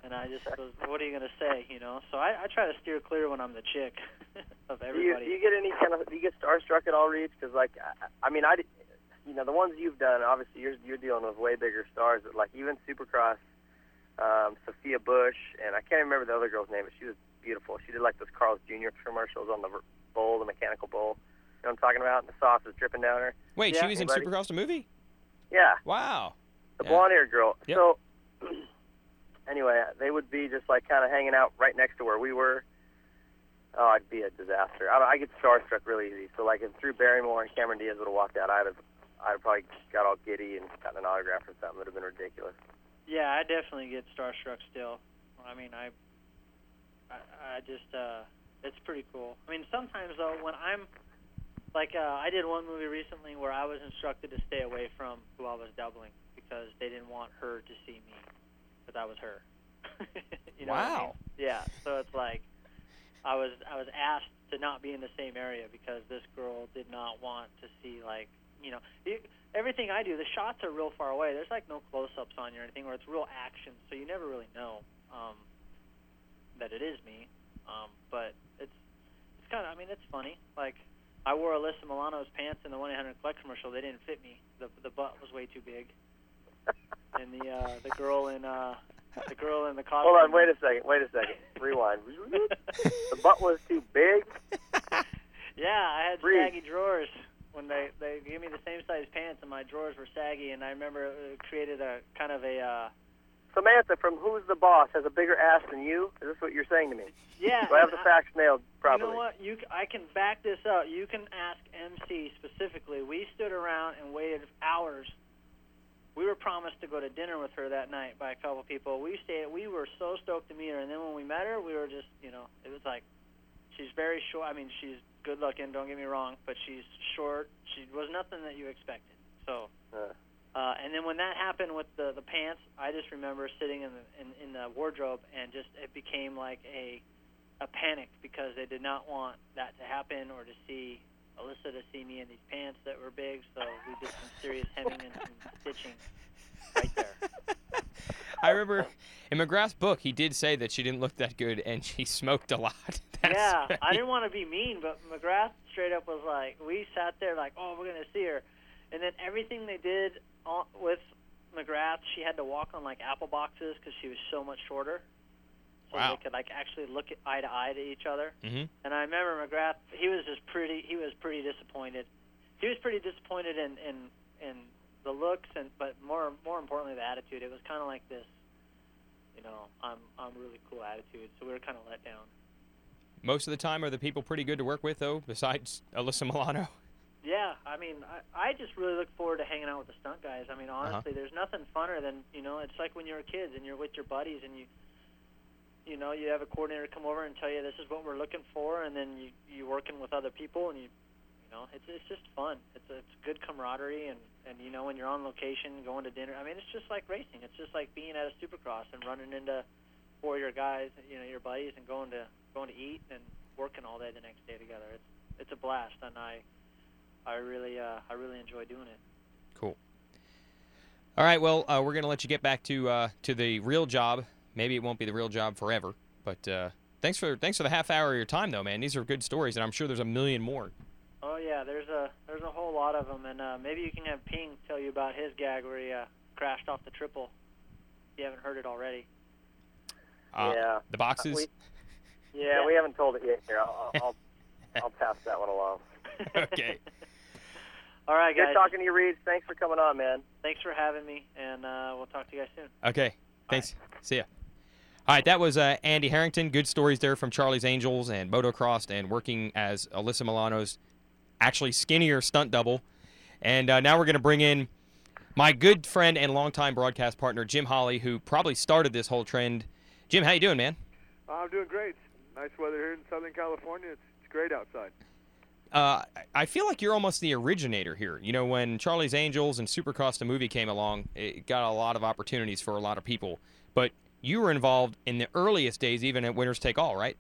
and I just was, what are you gonna say, you know? So I, I try to steer clear when I'm the chick of Do you, everybody. do you get any kind of do you get starstruck at all, Reed? Because like, I, I mean, I, you know, the ones you've done, obviously you're you're dealing with way bigger stars, but like even Supercross, um, Sophia Bush, and I can't remember the other girl's name, but she was beautiful. She did like those Carl's Jr. commercials on the bowl, the mechanical bowl. You know what I'm talking about? And The sauce is dripping down her. wait, Yeah. she was in Supercross the movie? Yeah, Wow. the Yeah. blonde-haired girl. Yep. So, anyway, they would be just like kind of hanging out right next to where we were. Oh, it'd be a disaster. I, I get starstruck really easy. So, like, if Drew Barrymore and Cameron Diaz would have walked out, I'd have, I'd probably got all giddy and gotten an autograph or something. It would have been ridiculous. Yeah, I definitely get starstruck still. I mean, I, I, I just, uh, it's pretty cool. I mean, sometimes though, when I'm, like, uh, I did one movie recently where I was instructed to stay away from who I was doubling because they didn't want her to see me, but that was her. you know What I mean? Wow. Yeah. So it's like, I was, I was asked to not be in the same area because this girl did not want to see like, you know, you, everything I do, the shots are real far away. There's like no close-ups on you or anything, or it's real action, so you never really know um, that it is me. Um, but it's it's kind of, I mean, it's funny. Like I wore Alyssa Milano's pants in the 1-800 Collect commercial. They didn't fit me. The the butt was way too big. And the uh, the girl in uh, the girl in the costume. Hold on, wait a second, wait a second. Rewind. the butt was too big. Yeah, I had Breathe. saggy drawers when they they gave me the same size pants, and my drawers were saggy, and I remember it created a kind of a uh, Samantha from Who's the Boss has a bigger ass than you. Is this what you're saying to me? yeah. Do I have the facts nailed properly? You know what? You I can back this up. You can ask MC specifically. We stood around and waited hours. We were promised to go to dinner with her that night by a couple people. We stayed. We were so stoked to meet her, and then when we met her, we were just, you know, it was like, she's very short. I mean, she's good looking. Don't get me wrong, but she's short. She was nothing that you expected. So. Uh, Uh, and then when that happened with the the pants, I just remember sitting in the in, in the wardrobe and just it became like a a panic because they did not want that to happen or to see Alyssa to see me in these pants that were big. So we did some serious hemming and some stitching right there. I remember in McGrath's book, he did say that she didn't look that good and she smoked a lot. That's yeah, right. I didn't want to be mean, but McGrath straight up was like, we sat there like, oh, we're gonna see her, and then everything they did on, with McGrath, she had to walk on like apple boxes because she was so much shorter, so Wow. they could like actually look eye to eye to each other. Mhm. And I remember McGrath, he was just pretty, he was pretty disappointed. He was pretty disappointed in in in the looks and but more more importantly the attitude. It was kind of like this, you know, I'm I'm really cool attitude. So we were kind of let down. Most of the time, are the people pretty good to work with, though, besides Alyssa Milano? Yeah, I mean, I, I just really look forward to hanging out with the stunt guys. I mean, honestly, there's nothing funner than you know. It's like when you're a kids and you're with your buddies and you, you know, you have a coordinator come over and tell you this is what we're looking for, and then you you working with other people and you, you know, it's it's just fun. It's it's good camaraderie and and you know when you're on location going to dinner. I mean, it's just like racing. It's just like being at a supercross and running into four of your guys, you know, your buddies, and going to going to eat and working all day the next day together. It's it's a blast, and I I really uh, I really enjoy doing it. Cool. All right, well, uh, we're gonna let you get back to uh, to the real job. Maybe it won't be the real job forever, but uh, thanks for thanks for the half hour of your time, though, man. These are good stories, and I'm sure there's a million more. Oh yeah, there's a there's a whole lot of them, and uh, maybe you can have Ping tell you about his gag where he uh, crashed off the triple. If you haven't heard it already. Uh, Yeah. The boxes. we- Yeah, we haven't told it yet. Here, I'll, I'll, I'll pass that one along. okay. All right, guys. Good talking to you, Reed. Thanks for coming on, man. Thanks for having me, and uh, we'll talk to you guys soon. Okay. Thanks. See ya. All right, that was uh, Andy Harrington. Good stories there from Charlie's Angels and motocross and working as Alyssa Milano's actually skinnier stunt double. And uh, now we're going to bring in my good friend and longtime broadcast partner, Jim Holley, who probably started this whole trend. Jim, how you doing, man? I'm doing great. Nice weather here in Southern California. It's, it's great outside. Uh, I feel like you're almost the originator here. You know, when Charlie's Angels and Supercross the movie came along, it got a lot of opportunities for a lot of people. But you were involved in the earliest days, even at Winners Take All, right?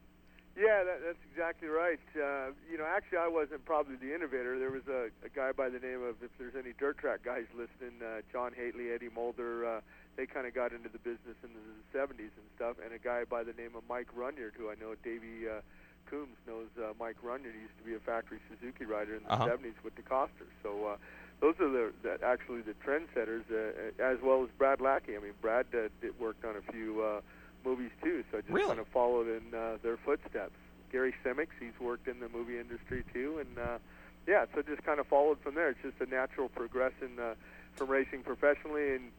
Yeah, that, that's exactly right. Uh, you know, actually, I wasn't probably the innovator. There was a, a guy by the name of, if there's any dirt track guys listening, uh, John Hateley, Eddie Mulder. Uh, they kind of got into the business in the 70s and stuff. And a guy by the name of Mike Runyard, who I know Davey uh, Coombs knows. Uh, Mike Runyard he used to be a factory Suzuki rider in the Uh-huh. 70s with the Costers. So uh, those are the, the actually the trendsetters, uh, as well as Brad Lackey. I mean, Brad uh, did, worked on a few. Uh, movies too, so I just Really? kind of followed in uh, their footsteps. Gary Semics, he's worked in the movie industry too, and uh, yeah, so just kind of followed from there. It's just a natural progression uh, from racing professionally, and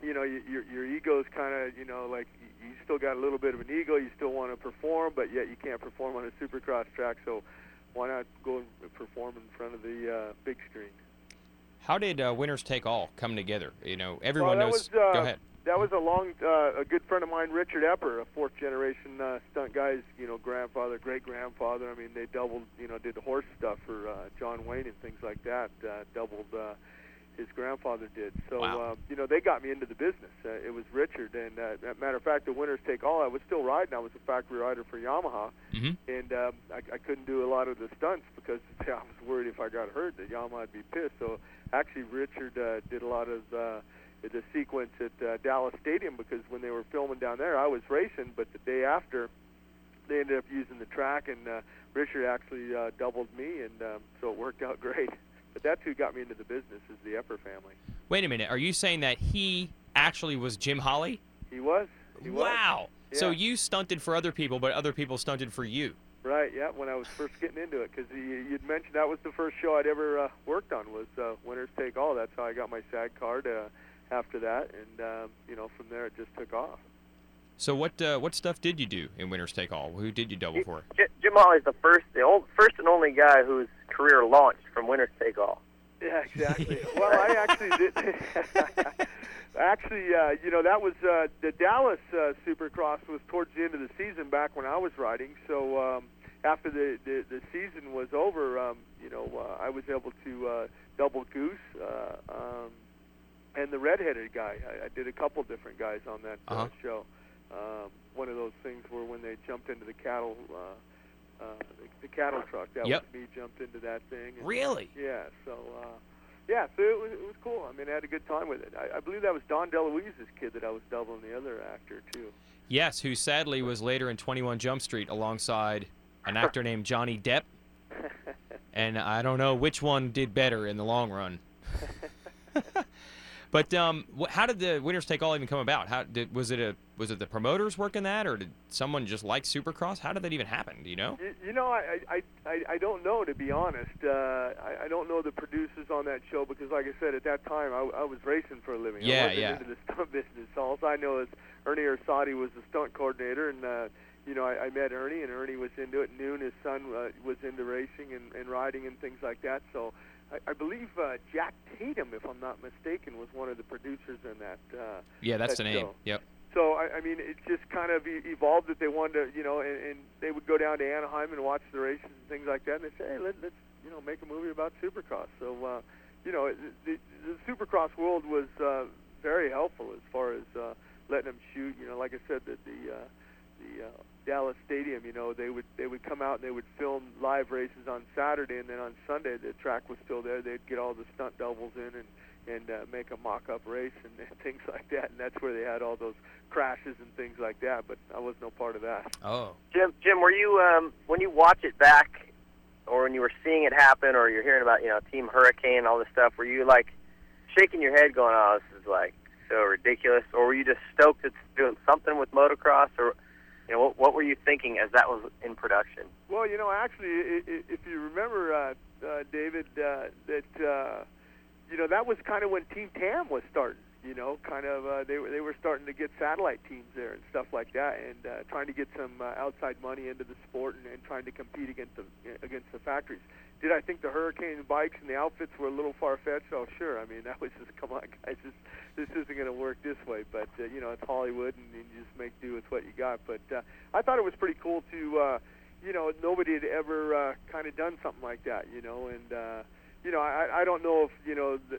you know, y- your your ego's kind of you know like you still got a little bit of an ego. You still want to perform, but yet you can't perform on a supercross track. So why not go and perform in front of the uh, big screen? How did uh, Winners Take All come together? You know, everyone that knows. was, uh, go ahead. That was a long, uh, a good friend of mine, Richard Epper, a fourth generation uh, stunt guy's, you know, grandfather, great grandfather. I mean, they doubled, you know, did the horse stuff for uh, John Wayne and things like that. Uh, doubled uh, his grandfather did. So, Wow. uh, you know, they got me into the business. Uh, it was Richard, and uh, as a matter of fact, the winners take all. I was still riding. I was a factory rider for Yamaha, hmm and um, I, I couldn't do a lot of the stunts because I was worried if I got hurt that Yamaha would be pissed. So actually, Richard uh, did a lot of uh, the sequence at uh, Dallas Stadium because when they were filming down there, I was racing, but the day after, they ended up using the track, and uh, Richard actually uh, doubled me, and um, so it worked out great. But that's who got me into the business is the Epper family. Wait a minute. Are you saying that he actually was Jim Holley? He was. He was. wow. So you stunted for other people, but other people stunted for you. Right, yeah, when I was first getting into it, because you, you'd mentioned that was the first show I'd ever uh, worked on was uh, Winners Take All. That's how I got my SAG card uh, after that, and um, you know from there it just took off. So what uh, what stuff did you do in Winners Take All? Who did you double for? J- Jim Holley's the first, the old, first and only guy whose career launched from Winners Take All. Yeah, exactly. well, I actually did. actually, uh, you know, that was uh, the Dallas uh, Supercross was towards the end of the season back when I was riding. So um, after the, the the season was over, um, you know, uh, I was able to uh, double goose. Uh, um, and the redheaded guy, I, I did a couple different guys on that uh, Uh-huh. show. Um, one of those things where when they jumped into the cattle, uh, uh, the, the cattle truck, that Yep. was me jumped into that thing. And, Really? yeah, so uh, yeah, so it was it was cool. I mean, I had a good time with it. I, I believe that was Dom DeLuise's kid that I was doubling the other actor too. Yes, who sadly was later in 21 Jump Street alongside an actor named Johnny Depp. And I don't know which one did better in the long run. but um, wh- how did the Winners Take All even come about? How did was it a was it the promoters working that, or did someone just like Supercross? How did that even happen? Do you know? you, you know, I, I I I don't know to be honest. Uh, I, I don't know the producers on that show because, like I said, at that time I, I was racing for a living. Yeah, I wasn't yeah. into the stunt business. All I know is Ernie Orsatti was the stunt coordinator, and uh, you know I, I met Ernie, and Ernie was into it. Noon, his son, uh, was into racing and, and riding and things like that. So. I, I believe uh, Jack Tatum, if I'm not mistaken, was one of the producers in that. Uh, Yeah, that's that the name. show. Yep. So I, I mean, it just kind of e- evolved that they wanted to, you know, and, and they would go down to Anaheim and watch the races and things like that, and they say, hey, let, let's, you know, make a movie about Supercross. So, uh, you know, the, the Supercross world was uh, very helpful as far as uh, letting them shoot. You know, like I said, that the uh, the uh, Dallas Stadium, you know, they would they would come out and they would film live races on Saturday, and then on Sunday the track was still there. They'd get all the stunt doubles in and and uh, make a mock-up race and, and things like that. And that's where they had all those crashes and things like that. But I was no part of that. Oh. Jim, Jim, were you um, when you watch it back, or when you were seeing it happen, or you're hearing about you know Team Hurricane and all this stuff? Were you like shaking your head, going, "Oh, this is like so ridiculous," or were you just stoked it's doing something with motocross, or know, what, what were you thinking as that was in production? Well, you know, actually, if you remember, uh, uh, David, uh, that uh, you know that was kind of when Team Tam was starting. You know, kind of uh, they were they were starting to get satellite teams there and stuff like that, and uh, trying to get some uh, outside money into the sport and, and trying to compete against the against the factories. Did I think the Hurricane bikes and the outfits were a little far fetched? Oh, sure. I mean, that was just come on, guys. This this isn't going to work this way. But uh, you know, it's Hollywood, and, and you just make do with what you got. But uh, I thought it was pretty cool to. Uh, you know, nobody had ever uh, kind of done something like that, you know, and uh, you know, I, I don't know if you know the,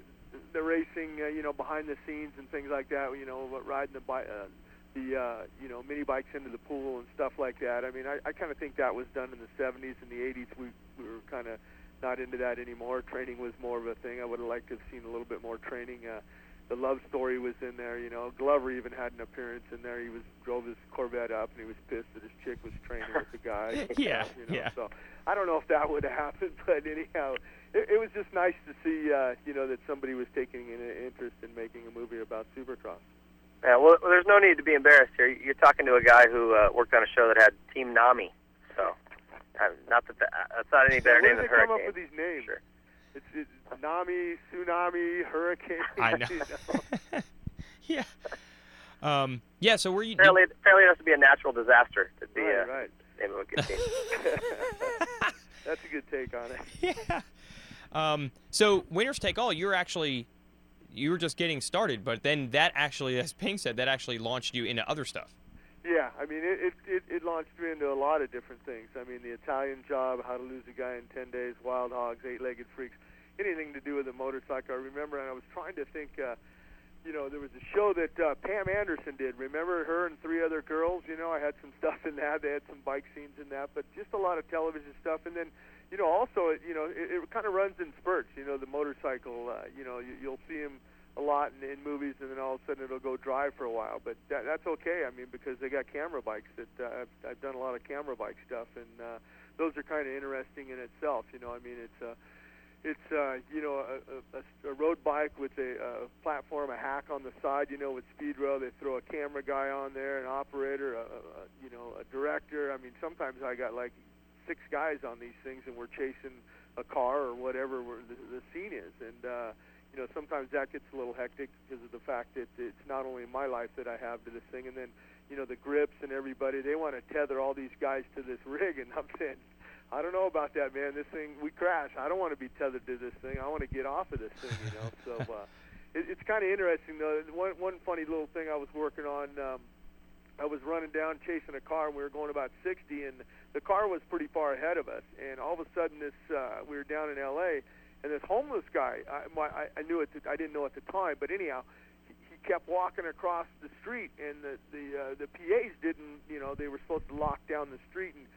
the racing, uh, you know, behind the scenes and things like that, you know, riding the bike, uh, the uh, you know, mini bikes into the pool and stuff like that. I mean, I, I kind of think that was done in the 70s and the 80s. We we were kind of not into that anymore. Training was more of a thing. I would have liked to have seen a little bit more training. Uh, the love story was in there. You know, Glover even had an appearance in there. He was drove his Corvette up, and he was pissed that his chick was training with the guy. Yeah, you know, yeah. So I don't know if that would have happened, but anyhow, it, it was just nice to see. Uh, you know, that somebody was taking an interest in making a movie about Supercross. Yeah, well, there's no need to be embarrassed here. You're talking to a guy who uh, worked on a show that had Team Nami. So, uh, not that the, uh, that's not any better Where name do than they come Hurricane. up with these names? Sure. It's, it's Nami, Tsunami, Hurricane. I know. know. yeah. Um, yeah. So were you? Apparently, apparently it has to be a natural disaster to be right, uh, right. name of a good team. That's a good take on it. yeah. Um, so winners take all. You're actually you were just getting started, but then that actually, as Ping said, that actually launched you into other stuff. Yeah, I mean, it, it, it, it launched me into a lot of different things. I mean, the Italian job, how to lose a guy in 10 days, wild hogs, eight-legged freaks, anything to do with a motorcycle. I remember, and I was trying to think, uh, you know, there was a show that uh, Pam Anderson did. Remember her and three other girls? You know, I had some stuff in that. They had some bike scenes in that, but just a lot of television stuff. And then, you know, also, you know, it, it kind of runs in spurts. You know, the motorcycle, uh, you know, you, you'll see him a lot in, in movies, and then all of a sudden it'll go dry for a while. But that, that's okay. I mean, because they got camera bikes that uh, I've, I've done a lot of camera bike stuff, and uh, those are kind of interesting in itself. You know, I mean, it's uh, it's uh, you know a, a, a road bike with a, a platform, a hack on the side. You know, with speed rail, they throw a camera guy on there, an operator, a, a you know a director. I mean, sometimes I got like six guys on these things, and we're chasing a car or whatever the, the scene is, and. uh you know, sometimes that gets a little hectic because of the fact that it's not only my life that I have to this thing, and then, you know, the grips and everybody, they want to tether all these guys to this rig, and I'm saying, I don't know about that, man. This thing, we crash. I don't want to be tethered to this thing. I want to get off of this thing, you know. So uh, it, it's kind of interesting, though. One one funny little thing I was working on. Um, I was running down chasing a car, and we were going about 60, and the car was pretty far ahead of us. And all of a sudden, this uh, we were down in L.A. And this homeless guy, I, my, I, knew it. I didn't know at the time, but anyhow, he, he kept walking across the street, and the the uh, the PA's didn't. You know, they were supposed to lock down the street and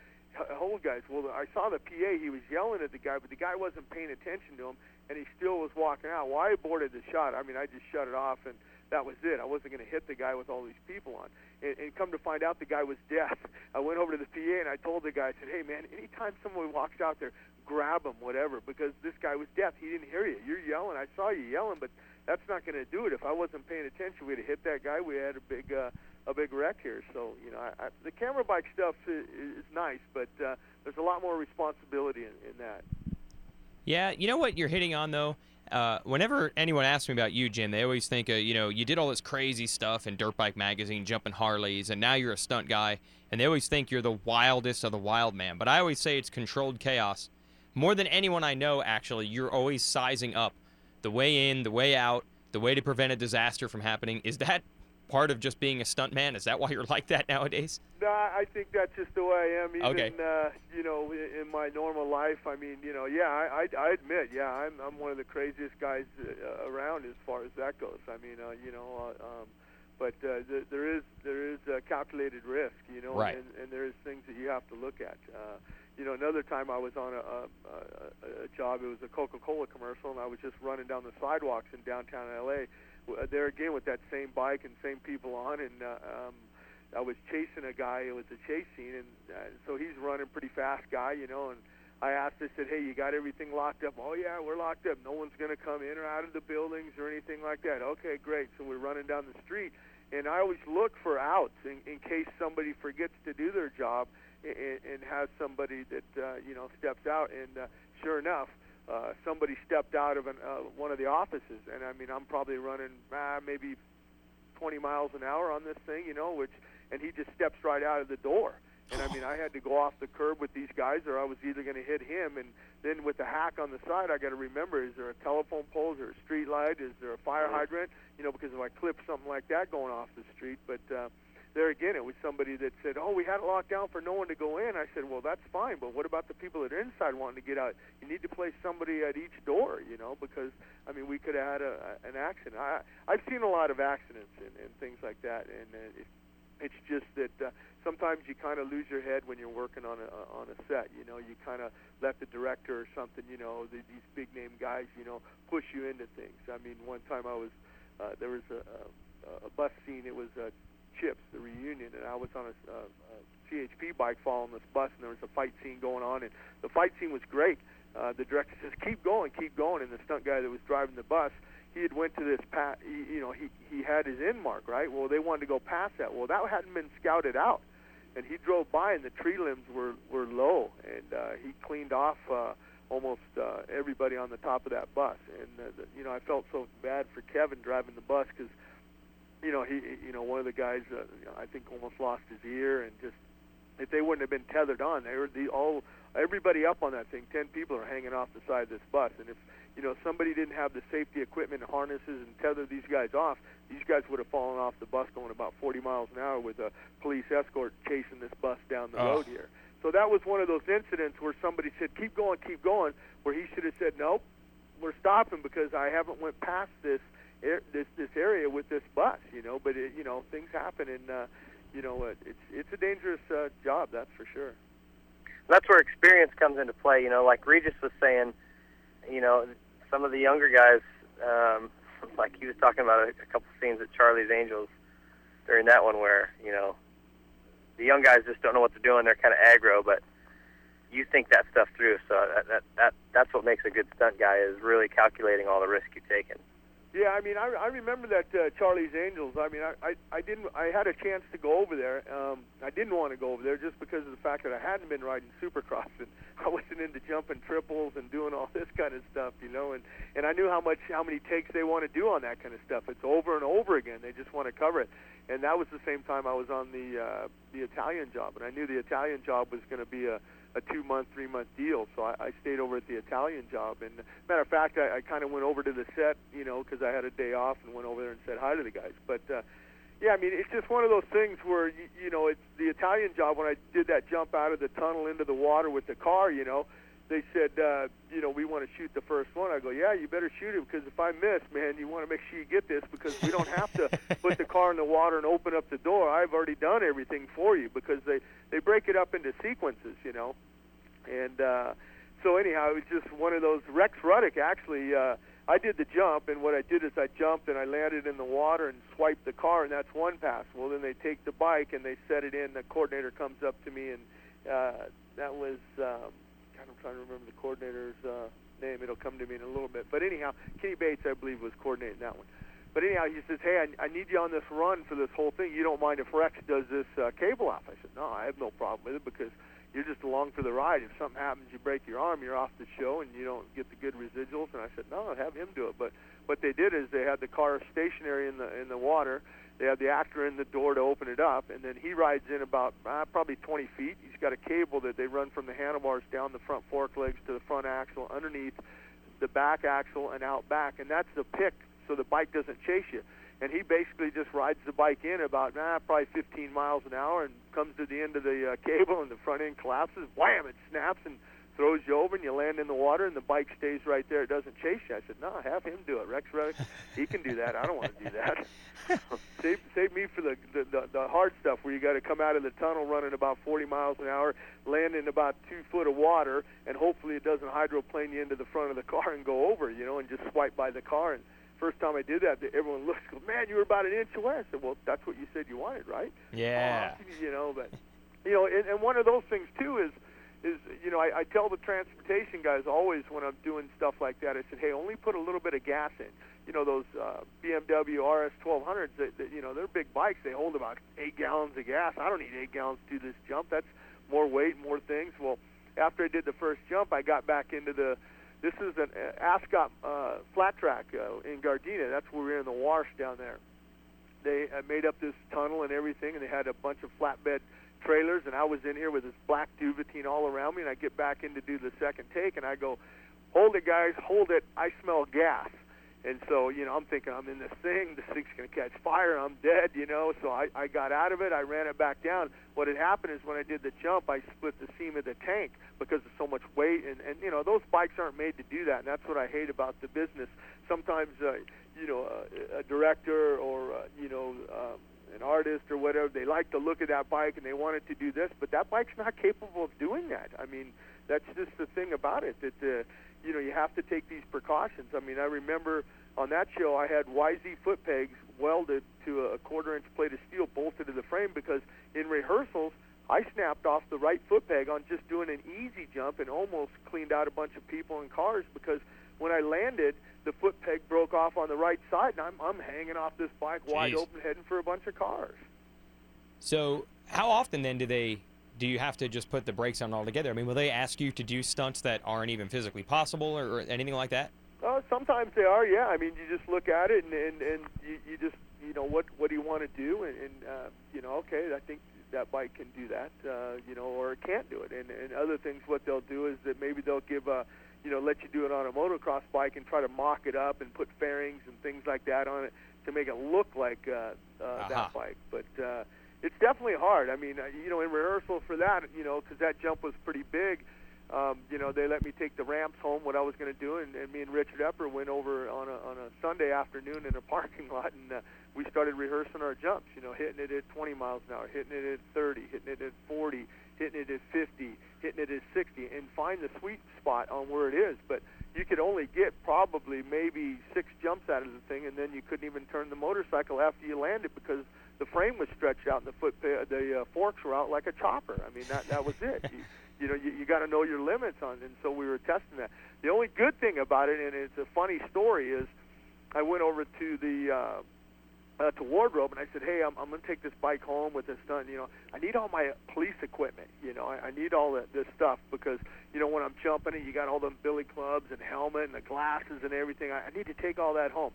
hold guys. Well, I saw the PA. He was yelling at the guy, but the guy wasn't paying attention to him, and he still was walking out. Well, I aborted the shot. I mean, I just shut it off, and that was it. I wasn't going to hit the guy with all these people on. And, and come to find out, the guy was deaf. I went over to the PA and I told the guy, I said, "Hey, man, anytime someone walks out there, grab him, whatever, because this guy was deaf. He didn't hear you. You're yelling. I saw you yelling, but that's not going to do it. If I wasn't paying attention, we'd have hit that guy. We had a big, uh, a big wreck here. So, you know, I, I, the camera bike stuff is, is nice, but uh, there's a lot more responsibility in, in that. Yeah, you know what you're hitting on though. Uh, whenever anyone asks me about you, Jim, they always think, uh, you know, you did all this crazy stuff in Dirt Bike Magazine, jumping Harleys, and now you're a stunt guy, and they always think you're the wildest of the wild man. But I always say it's controlled chaos. More than anyone I know, actually, you're always sizing up the way in, the way out, the way to prevent a disaster from happening. Is that part of just being a stunt man? Is that why you're like that nowadays? No, I think that's just the way I am. Even Okay. uh, you know, in, in my normal life, I mean, you know, yeah, I, I, I admit, yeah, I'm I'm one of the craziest guys uh, around as far as that goes. I mean, uh, you know, uh, um, but uh, th- there is there is a calculated risk, you know, Right. and, and there is things that you have to look at. Uh, you know, another time I was on a, a, a, job. It was a Coca-Cola commercial, and I was just running down the sidewalks in downtown LA. There again with that same bike and same people on, and uh, um, I was chasing a guy. It was a chase scene, and uh, so he's running pretty fast, guy, you know, and I asked, I said, hey, you got everything locked up? Oh, yeah, we're locked up. No one's to come in or out of the buildings or anything like that. Okay, great. So we're running down the street. And I always look for outs in, in case somebody forgets to do their job and, and has somebody that, uh, you know, steps out. And uh, sure enough, uh, somebody stepped out of an, uh, one of the offices. And I mean, I'm probably running uh, maybe 20 miles an hour on this thing, you know, which, and he just steps right out of the door. And I mean, I had to go off the curb with these guys, or I was either going to hit him. And then with the hack on the side, I got to remember: is there a telephone pole? Is there a street light? Is there a fire hydrant? You know, because if I clip something like that going off the street, but uh, there again, it was somebody that said, "Oh, we had it locked down for no one to go in." I said, "Well, that's fine, but what about the people that are inside wanting to get out? You need to place somebody at each door, you know, because I mean, we could have had a, an accident. I I've seen a lot of accidents and, and things like that, and uh, it, it's just that uh, sometimes you kind of lose your head when you're working on a on a set. You know, you kind of let the director or something. You know, the, these big name guys. You know, push you into things. I mean, one time I was uh, there was a, a, a bus scene. It was uh, Chips, the reunion, and I was on a, a, a CHP bike following this bus, and there was a fight scene going on, and the fight scene was great. Uh, the director says, "Keep going, keep going," and the stunt guy that was driving the bus he had went to this pat you know he he had his end mark right? Well they wanted to go past that. Well that hadn't been scouted out and he drove by and the tree limbs were were low and uh he cleaned off uh almost uh everybody on the top of that bus. And uh, the, you know I felt so bad for Kevin driving the bus cuz you know he you know one of the guys uh, I think almost lost his ear and just if they wouldn't have been tethered on they were the all everybody up on that thing 10 people are hanging off the side of this bus and if you know, somebody didn't have the safety equipment and harnesses and tether these guys off, these guys would have fallen off the bus going about 40 miles an hour with a police escort chasing this bus down the Oh. road here. So that was one of those incidents where somebody said, "Keep going, keep going," where he should have said, "Nope, we're stopping because I haven't went past this air, this this area with this bus." You know, but it, you know, things happen, and uh, you know, uh, it's it's a dangerous uh, job, that's for sure. that's where experience comes into play. You know, like Regis was saying, you know, some of the younger guys, um, like he was talking about a, a couple scenes at Charlie's Angels during that one where, you know, the young guys just don't know what they're doing. They're kind of aggro, but you think that stuff through. So that, that that that's what makes a good stunt guy is really calculating all the risk you're taking. Yeah, I mean, I, I remember that uh, Charlie's Angels. I mean, I, I I didn't. I had a chance to go over there. Um, I didn't want to go over there just because of the fact that I hadn't been riding Supercross and I wasn't into jumping triples and doing all this kind of stuff, you know. And and I knew how much how many takes they want to do on that kind of stuff. It's over and over again. They just want to cover it. And that was the same time I was on the uh, the Italian job, and I knew the Italian job was going to be a a two month, three month deal. So I, I stayed over at the Italian job. And matter of fact, I, I kind of went over to the set, you know, because I had a day off and went over there and said hi to the guys. But uh, yeah, I mean, it's just one of those things where you, you know, it's the Italian job. When I did that jump out of the tunnel into the water with the car, you know, they said, uh, you know, we want to shoot the first one. I go, yeah, you better shoot it because if I miss, man, you want to make sure you get this because we don't have to put the car in the water and open up the door. I've already done everything for you because they they break it up into sequences, you know. And uh, so anyhow, it was just one of those. Rex Ruddock actually. Uh, I did the jump, and what I did is I jumped and I landed in the water and swiped the car, and that's one pass. Well, then they take the bike and they set it in. The coordinator comes up to me, and uh, that was. Um, I'm trying to remember the coordinator's uh, name. It'll come to me in a little bit. But anyhow, Kenny Bates, I believe, was coordinating that one. But anyhow, he says, "Hey, I, I need you on this run for this whole thing. You don't mind if Rex does this uh, cable off?" I said, "No, I have no problem with it because you're just along for the ride. If something happens, you break your arm, you're off the show, and you don't get the good residuals." And I said, "No, have him do it." But what they did is they had the car stationary in the in the water. They had the actor in the door to open it up, and then he rides in about uh, probably 20 feet. He's got a cable that they run from the handlebars down the front fork legs to the front axle, underneath the back axle, and out back, and that's the pick so the bike doesn't chase you. And he basically just rides the bike in about nah, probably 15 miles an hour, and comes to the end of the uh, cable, and the front end collapses. Wham! It snaps and throws you over, and you land in the water, and the bike stays right there. It doesn't chase you. I said, no, have him do it. Rex Ruddock, he can do that. I don't want to do that. save save me for the, the the the hard stuff where you got to come out of the tunnel running about 40 miles an hour, land in about two foot of water, and hopefully it doesn't hydroplane you into the front of the car and go over, you know, and just swipe by the car. And first time I did that, everyone looks, goes, man, you were about an inch away. I said, well, that's what you said you wanted, right? Yeah. Oh, you know, but you know, and, and one of those things too is is you know I, I tell the transportation guys always when I'm doing stuff like that. I said, hey, only put a little bit of gas in. You know those uh, BMW RS 1200s. That, that you know they're big bikes. They hold about eight gallons of gas. I don't need eight gallons to do this jump. That's more weight, more things. Well, after I did the first jump, I got back into the. This is an uh, Ascot uh, flat track uh, in Gardena. That's where we're in the wash down there. They uh, made up this tunnel and everything, and they had a bunch of flatbed trailers, and I was in here with this black duvetine all around me, and I get back in to do the second take, and I go, hold it, guys, hold it, I smell gas. And so, you know, I'm thinking I'm in this thing, this thing's going to catch fire, I'm dead, you know. So I, I got out of it, I ran it back down. What had happened is when I did the jump, I split the seam of the tank because of so much weight. And, and you know, those bikes aren't made to do that, and that's what I hate about the business. Sometimes, uh, you know, a, a director or, uh, you know, um, an artist or whatever, they like to look at that bike and they want it to do this, but that bike's not capable of doing that. I mean, that's just the thing about it that uh, you know you have to take these precautions. I mean, I remember on that show I had YZ foot pegs welded to a quarter inch plate of steel bolted to the frame because in rehearsals I snapped off the right foot peg on just doing an easy jump and almost cleaned out a bunch of people and cars because when I landed, the foot peg broke off on the right side, and I'm, I'm hanging off this bike wide open, heading for a bunch of cars. So, how often then do they do you have to just put the brakes on altogether? I mean, will they ask you to do stunts that aren't even physically possible or, or anything like that? Uh, sometimes they are, yeah. I mean, you just look at it and and, and you, you just you know what what do you want to do, and, and uh, you know, okay, I think that bike can do that, uh, you know, or it can't do it. And and other things, what they'll do is that maybe they'll give a you know let you do it on a motocross bike and try to mock it up and put fairings and things like that on it to make it look like uh, uh, Aha. that bike. But uh, it's definitely hard. I mean, uh, you know, in rehearsal for that, you know, because that jump was pretty big. Um, you know, they let me take the ramps home. What I was going to do, and, and me and Richard Epper went over on a on a Sunday afternoon in a parking lot, and uh, we started rehearsing our jumps. You know, hitting it at 20 miles an hour, hitting it at 30, hitting it at 40, hitting it at 50, hitting it at 60, and find the sweet spot on where it is. But you could only get probably maybe six jumps out of the thing, and then you couldn't even turn the motorcycle after you landed because the frame was stretched out and the foot pa- the uh, forks were out like a chopper. I mean, that that was it. You, you know, you, you got to know your limits on, and so we were testing that. The only good thing about it, and it's a funny story, is I went over to the uh, uh, to wardrobe and I said, hey, I'm, I'm going to take this bike home with this stunt. You know, I need all my police equipment. You know, I, I need all the, this stuff because you know when I'm jumping it, you got all them billy clubs and helmet and the glasses and everything. I, I need to take all that home.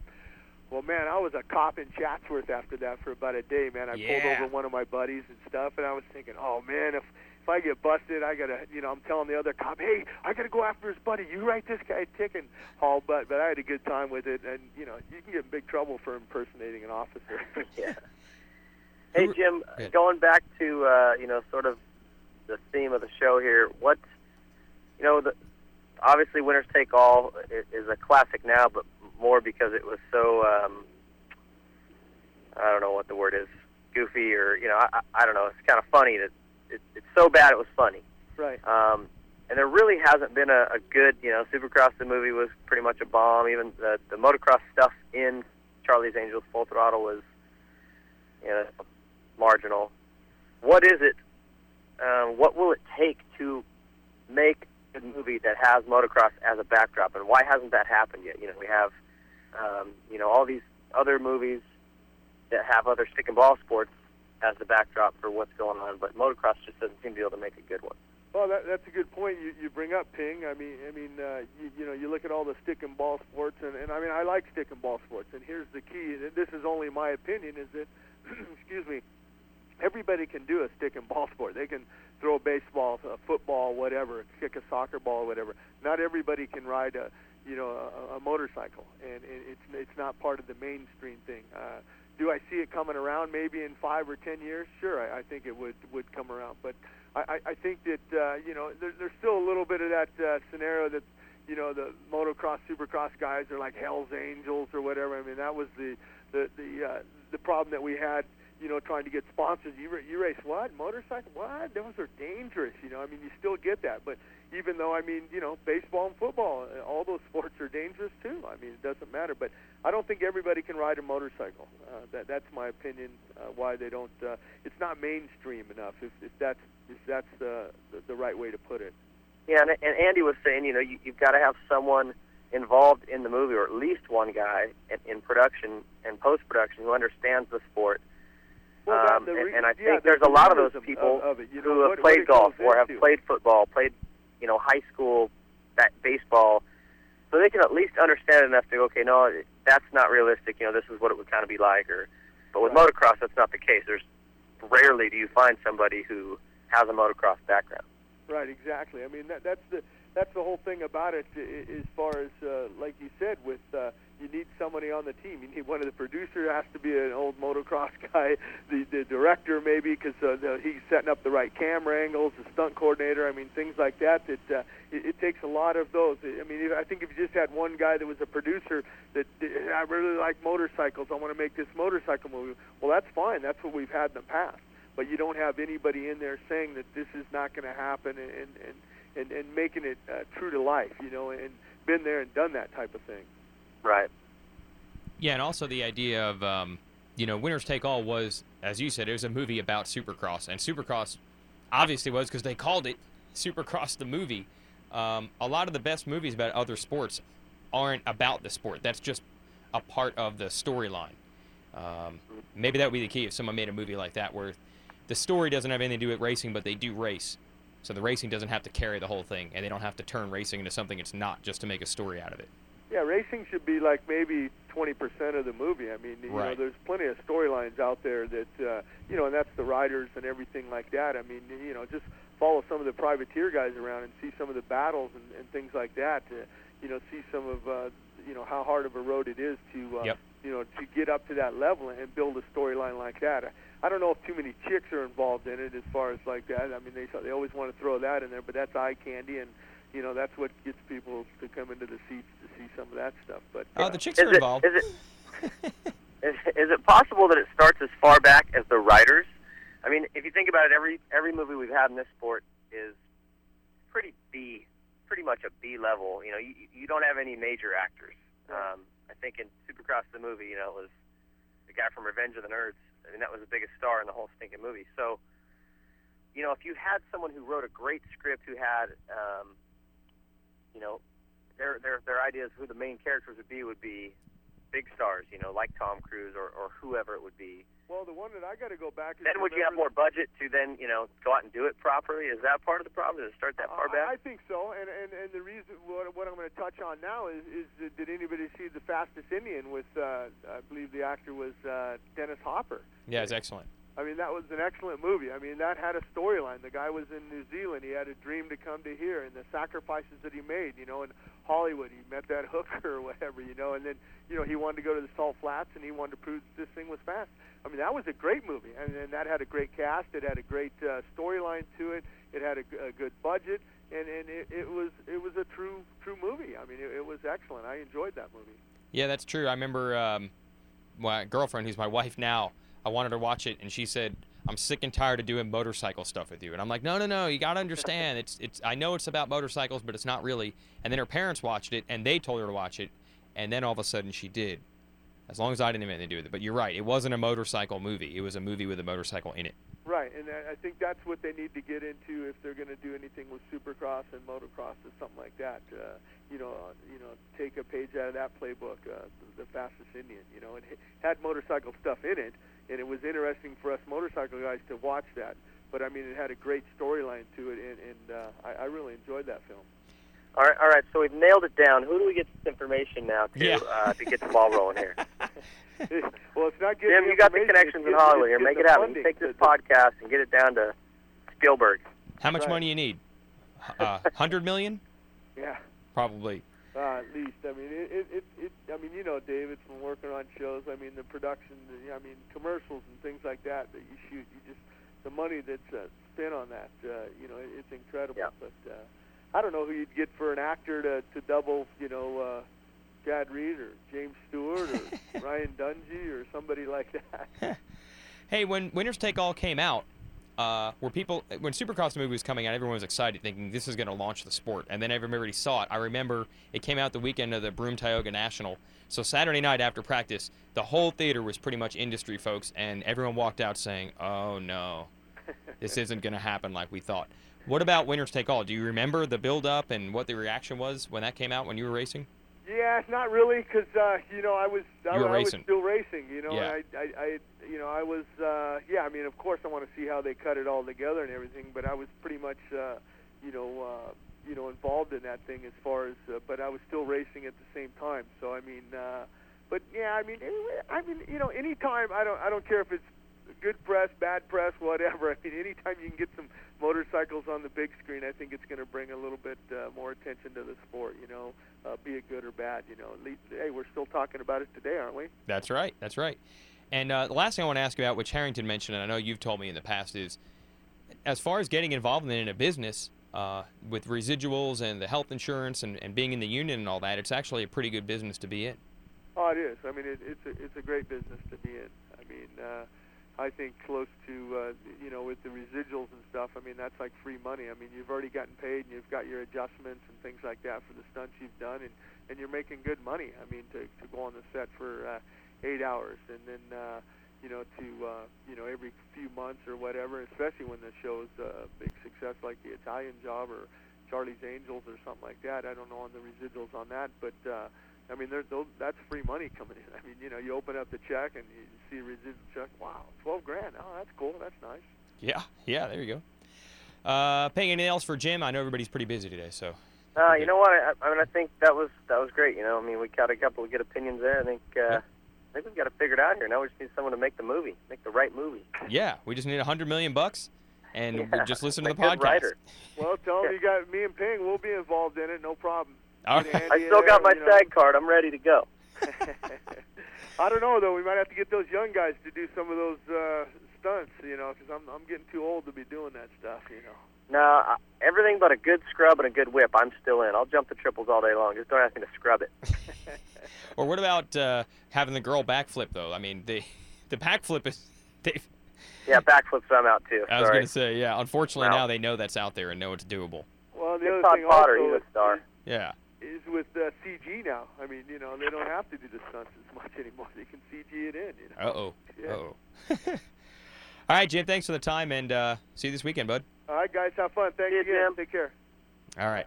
Well, man, I was a cop in Chatsworth after that for about a day, man. I Yeah. pulled over one of my buddies and stuff, and I was thinking, oh man, if if I get busted, I gotta, you know, I'm telling the other cop, hey, I gotta go after his buddy. You write this guy a ticket, haul butt. But I had a good time with it, and you know, you can get in big trouble for impersonating an officer. Yeah. Hey Jim, going back to uh, you know sort of the theme of the show here. What you know, the, obviously Winners Take All is a classic now, but more because it was so um, I don't know what the word is, goofy or you know I, I I don't know. It's kind of funny that it, it's so bad it was funny. right. Um, and there really hasn't been a, a good, you know, Supercross the movie was pretty much a bomb. Even the the motocross stuff in Charlie's Angels Full Throttle was, you know, marginal. What is it? Um, what will it take to make a movie that has motocross as a backdrop, and why hasn't that happened yet? You know, we have, um, you know, all these other movies that have other stick and ball sports as the backdrop for what's going on, but motocross just doesn't seem to be able to make a good one. Well, that, that's a good point you, you bring up, Ping. I mean, I mean, uh, you, you know, you look at all the stick and ball sports, and, and I mean, I like stick and ball sports. And here's the key, and this is only my opinion, is that, excuse me, everybody can do a stick and ball sport. They can throw a baseball, a football, whatever, kick a soccer ball, whatever. Not everybody can ride a, you know, a, a motorcycle, and it, it's it's not part of the mainstream thing. Uh, do I see it coming around maybe in five or ten years? Sure, I, I think it would would come around, but I, I think that uh, you know there, there's still a little bit of that uh, scenario that you know the motocross, supercross guys are like Hell's Angels or whatever. I mean that was the the the uh, the problem that we had. You know, trying to get sponsors. You, you race what? Motorcycle? What? Those are dangerous. You know, I mean, you still get that. But even though, I mean, you know, baseball and football, uh, all those sports are dangerous too. I mean, it doesn't matter. But I don't think everybody can ride a motorcycle. Uh, that that's my opinion. Uh, why they don't? Uh, it's not mainstream enough. If, if that's Is that's the, the the right way to put it? Yeah, and, and Andy was saying, you know, you, you've got to have someone involved in the movie, or at least one guy in, in production and post production who understands the sport. Well, um, the and, re- and I yeah, think the there's a lot of those people of, of it, you know, who what- have what played it golf or have into. played football, played, you know, high school, that baseball, so they can at least understand enough to go, okay, no, that's not realistic. You know, this is what it would kind of be like. Or, but with Right. motocross, that's not the case. There's rarely do you find somebody who has a motocross background. Right, exactly. I mean, that, that's the that's the whole thing about it. As far as uh, like you said, with uh, you need somebody on the team. You need one of the producers has to be an old motocross guy. The the director maybe because uh, he's setting up the right camera angles. The stunt coordinator. I mean, things like that. That uh, it, it takes a lot of those. I mean, I think if you just had one guy that was a producer that "I really like motorcycles. I want to make this motorcycle movie. Well, that's fine. That's what we've had in the past but you don't have anybody in there saying that this is not going to happen and and and, and making it uh, true to life, you know, and been there and done that type of thing. Right. Yeah, and also the idea of, um, you know, Winners Take All was, as you said, it was a movie about Supercross, and Supercross obviously was because they called it Supercross the movie. Um, a lot of the best movies about other sports aren't about the sport. That's just a part of the storyline. Um, maybe that would be the key if someone made a movie like that where the story doesn't have anything to do with racing, but they do race. So the racing doesn't have to carry the whole thing, and they don't have to turn racing into something it's not just to make a story out of it. Yeah, racing should be like maybe 20% of the movie. I mean, you know, there's plenty of storylines out there that, uh, you know, and that's the riders and everything like that. I mean, you know, just follow some of the privateer guys around and see some of the battles and, and things like that. To, you know, see some of, uh, you know, how hard of a road it is to, uh, Yep. you know, to get up to that level and build a storyline like that. I don't know if too many chicks are involved in it as far as like that. I mean, they they always want to throw that in there, but that's eye candy, and you know that's what gets people to come into the seats to see some of that stuff. But Oh, uh, the chicks Is are it, involved. is it is, is it possible that it starts as far back as the writers? I mean, if you think about it, every every movie we've had in this sport is pretty B, pretty much a B level. You know, you, you don't have any major actors. Um, I think in Supercross the movie, you know, it was the guy from Revenge of the Nerds. I mean, that was the biggest star in the whole stinking movie. So, you know, if you had someone who wrote a great script, who had, um, you know, their their their ideas who the main characters would be would be big stars, you know, like Tom Cruise or, or whoever it would be. well, the one that I got to go back. Is Then would you have more budget to then, you know, go out and do it properly? Is that part of the problem? Does it start that the- far back? I think so, and and and the reason what, what I'm going to touch on now is is that did anybody see the Fastest Indian with uh, I believe the actor was uh, Dennis Hopper. Yeah, it's excellent. I mean, that was an excellent movie. I mean, that had a storyline. The guy was in New Zealand. He had a dream to come to here, and the sacrifices that he made, you know, in Hollywood, he met that hooker or whatever, you know, and then, you know, he wanted to go to the Salt Flats, and he wanted to prove this thing was fast. I mean, that was a great movie, and, and that had a great cast. It had a great uh, storyline to it. It had a, a good budget, and and it, it was it was a true true movie. I mean, it, it was excellent. I enjoyed that movie. Yeah, that's true. I remember um, my girlfriend, who's my wife now, I wanted to watch it, and she said, "I'm sick and tired of doing motorcycle stuff with you." And I'm like, "No, no, no. You got to understand. It's it's. I know it's about motorcycles, but it's not really." And then her parents watched it, and they told her to watch it, and then all of a sudden she did. As long as I didn't have anything to do with it. But you're right. It wasn't a motorcycle movie. It was a movie with a motorcycle in it. Right, and I I think that's what they need to get into if they're going to do anything with Supercross and motocross or something like that. Uh, you know, uh, you know, take a page out of that playbook, uh, the, the fastest Indian. You know, it had motorcycle stuff in it, and it was interesting for us motorcycle guys to watch that. But I mean, it had a great storyline to it, and, and uh, I, I really enjoyed that film. All right, all right. So we've nailed it down. Who do we get this information now to Yeah. uh, to get the ball rolling here? well, it's not getting Jim, you got the connections in Hollywood here. Make it the happen. You take this The- the- podcast and get it down to Spielberg. How much Right. money you need? Uh, Hundred million? Yeah. Probably. Uh, at least, I mean, it, it, it, it, I mean, you know, David, from working on shows, I mean, the production, the, I mean, commercials and things like that that you shoot, you just, the money that's uh, spent on that, uh, you know, it, it's incredible. Yeah. But uh, I don't know who you'd get for an actor to, to double, you know, uh, Chad Reed or James Stewart or Ryan Dungey or somebody like that. Hey, when Winners Take All came out, uh, were people when Supercross movie was coming out, everyone was excited, thinking this is going to launch the sport. And then everybody saw it. I remember it came out the weekend of the Broome Tioga National. So Saturday night after practice, the whole theater was pretty much industry folks, and everyone walked out saying, "Oh no." this isn't going to happen like we thought. What about winners take all? Do you remember the build up and what the reaction was when that came out when you were racing? Yeah, not really, because uh, you know I was I, I was still racing. You know, Yeah. I, I, I you know I was uh, yeah. I mean, of course, I want to see how they cut it all together and everything, but I was pretty much uh, you know uh, you know involved in that thing as far as, uh, but I was still racing at the same time. So I mean, uh, but yeah, I mean, anyway, I mean, you know, anytime I don't I don't care if it's good press, bad press, whatever. I mean, anytime you can get some motorcycles on the big screen, I think it's going to bring a little bit uh, more attention to the sport. You know, uh, be it good or bad. You know, at least hey, we're still talking about it today, aren't we? That's right. That's right. And uh, the last thing I want to ask you about, which Harrington mentioned, and I know you've told me in the past, is as far as getting involved in a business uh, with residuals and the health insurance and, and being in the union and all that, it's actually a pretty good business to be in. Oh, it is. I mean, it, it's a it's a great business to be in. I mean, uh, I think close to uh, you know with the residuals and stuff. I mean, that's like free money. I mean, you've already gotten paid and you've got your adjustments and things like that for the stunts you've done, and and you're making good money. I mean, to to go on the set for uh, eight hours and then. Uh, you know, to uh, you know every few months or whatever, especially when the show's a big success like the Italian Job or Charlie's Angels or something like that. I don't know on the residuals on that, but uh, I mean, there, those, that's free money coming in. I mean, you know, you open up the check and you see a residual check. Wow, twelve grand. Oh, that's cool. That's nice. Yeah, yeah, there you go. Uh, paying anything else for Jim? I know everybody's pretty busy today, so. Uh, you know what? I, I mean, I think that was that was great. You know, I mean, we got a couple of good opinions there. I think uh, I think we've got to figure it figured out here. Now we just need someone to make the movie, make the right movie. Yeah, we just need a hundred million bucks, and Yeah, just listen to the good podcast. writer. Well, tell them you got me and Ping. We'll be involved in it. No problem. All Get right. Andy I still got my there, you know. SAG card. I'm ready to go. I don't know though. We might have to get those young guys to do some of those uh, stunts. You know, because I'm I'm getting too old to be doing that stuff. You know. No, I, everything but a good scrub and a good whip. I'm still in. I'll jump the triples all day long. Just don't ask me to scrub it. Or what about uh, having the girl backflip though? I mean, the the backflip is. They, Yeah, backflips I'm out too. I was gonna say, yeah. Unfortunately, Wow. now they know that's out there and know it's doable. Well, the Get other Todd thing Potter, also he's a star. Yeah. Is, is with uh, CG now. I mean, you know, they don't have to do the stunts as much anymore. They can CG it in. You know. Uh oh. Yeah. Uh oh. All right, Jim. Thanks for the time, and uh, see you this weekend, bud. All right, guys, have fun. Thank you. Jim. Take care. All right.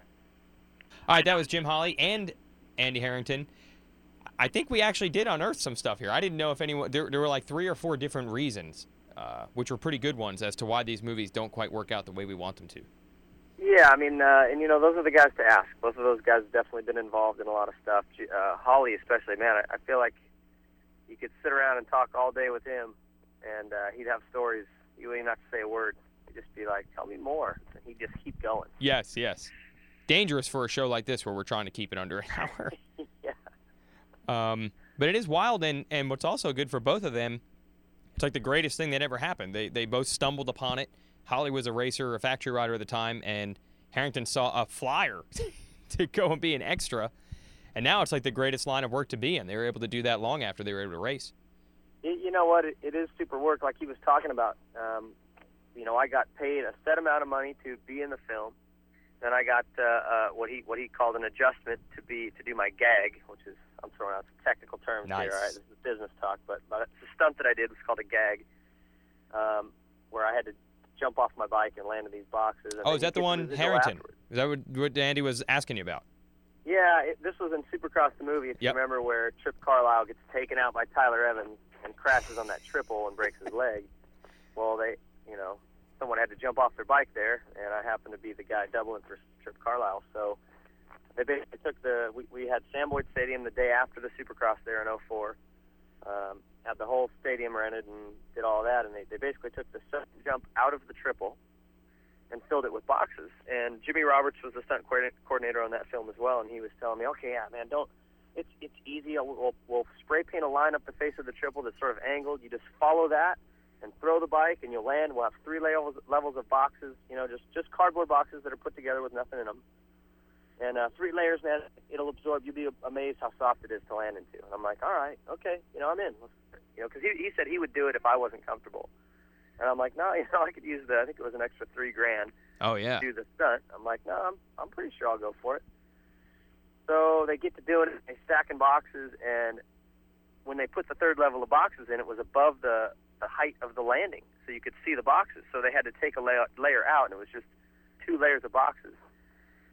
All right, that was Jim Holley and Andy Harrington. I think we actually did unearth some stuff here. I didn't know if anyone there, there were like three or four different reasons, uh, which were pretty good ones as to why these movies don't quite work out the way we want them to. Yeah, I mean, uh, and you know, those are the guys to ask. Both of those guys have definitely been involved in a lot of stuff. Uh, Holley, especially, man, I, I feel like you could sit around and talk all day with him, and uh, he'd have stories. You wouldn't even have to say a word. He'd just be like, "Tell me more," and he'd just keep going. Yes, yes. Dangerous for a show like this where we're trying to keep it under an hour. yeah. Um, but it is wild, and, and what's also good for both of them, it's like the greatest thing that ever happened. They they both stumbled upon it. Holley was a racer, a factory rider at the time, and Harrington saw a flyer to go and be an extra. And now it's like the greatest line of work to be in. They were able to do that long after they were able to race. You know what? It, it is super work, like he was talking about. Um, you know, I got paid a set amount of money to be in the film. Then I got uh, uh, what he what he called an adjustment to be to do my gag, which is I'm throwing out some technical terms Nice. here. All right, this is business talk, but but the stunt that I did was called a gag, um, where I had to jump off my bike and land in these boxes. Oh, is that the one Harrington? afterwards. Is that what, what Andy was asking you about? Yeah, it, this was in Supercross the movie. If Yep. you remember, where Trip Carlyle gets taken out by Tyler Evans and crashes on that triple and breaks his leg. Well, they, you know, someone had to jump off their bike there, and I happened to be the guy doubling for Trip Carlyle. So they basically took the. We, we had Sam Boyd Stadium the day after the Supercross there in '04. Um, had the whole stadium rented and did all that, and they, they basically took the stunt jump out of the triple and filled it with boxes. And Jimmy Roberts was the stunt coordin- coordinator on that film as well, and he was telling me, okay, yeah, man, don't. It's it's easy. We'll, we'll spray paint a line up the face of the triple that's sort of angled. You just follow that and throw the bike, and you'll land. We'll have three levels levels of boxes. You know, just just cardboard boxes that are put together with nothing in them. And uh, three layers, man, it'll absorb. You'll be amazed how soft it is to land into. And I'm like, all right, okay, you know, I'm in. Let's, you know, because he, he said he would do it if I wasn't comfortable. And I'm like, no, you know, I could use the. I think it was an extra three grand Oh yeah. do the stunt. I'm like, no, I'm I'm pretty sure I'll go for it. So they get to doing it. They stacking boxes, and when they put the third level of boxes in, it was above the the height of the landing. so you could see the boxes. So they had to take a layer, layer out, and it was just two layers of boxes.